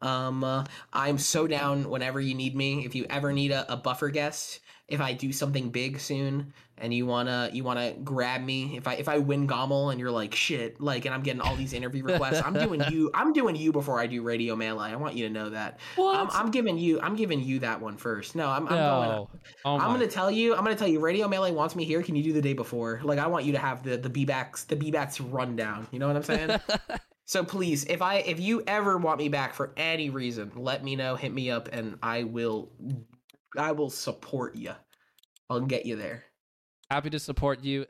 Um, uh, I'm so down whenever you need me. If you ever need a, a buffer guest, if I do something big soon and you wanna you wanna grab me, if I if I win GOML and you're like shit, like and I'm getting all these interview requests, I'm doing you I'm doing you before I do Radio Melee. I want you to know that. What? I'm, I'm giving you I'm giving you that one first. No, I'm, I'm no. going. Oh I'm gonna tell you I'm gonna tell you Radio Melee wants me here. Can you do the day before? Like I want you to have the the B backs the B backs rundown. You know what I'm saying? So please, if I if you ever want me back for any reason, let me know, hit me up, and I will I will support you. I'll get you there. Happy to support you.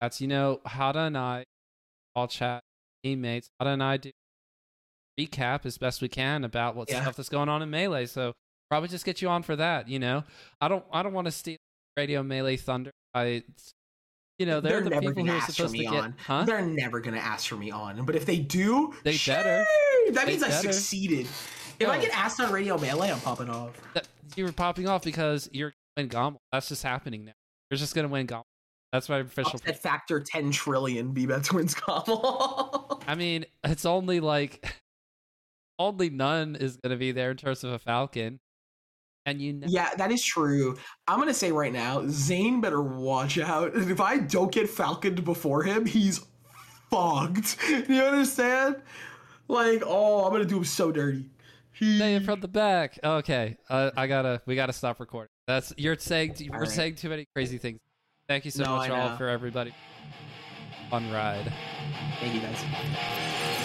That's you know, Hada and I all chat teammates. Hada and I do recap as best we can about what yeah. stuff that's going on in melee. So probably just get you on for that. You know, I don't I don't want to steal radio melee thunder. I you know they're, they're the people who are supposed to get. Huh? They're never gonna ask for me on. But if they do, they better. That means I succeeded. If no. I get asked on radio melee, I'm popping off. That, you were popping off because you're win GOML. That's just happening now. You're just gonna win GOML. That's my official. Upset factor ten trillion. B-Bats wins GOML. I mean, it's only like only none is gonna be there in terms of a Falcon. And you know- yeah, that is true. I'm gonna say right now, Zane better watch out. If I don't get Falconed before him, he's fogged. You understand? Like, oh, I'm gonna do him so dirty. It from the back. Okay, uh, I gotta. We gotta stop recording. That's you're saying. We're right. saying too many crazy things. Thank you so no, much, all, for everybody. Fun ride. Thank you, guys.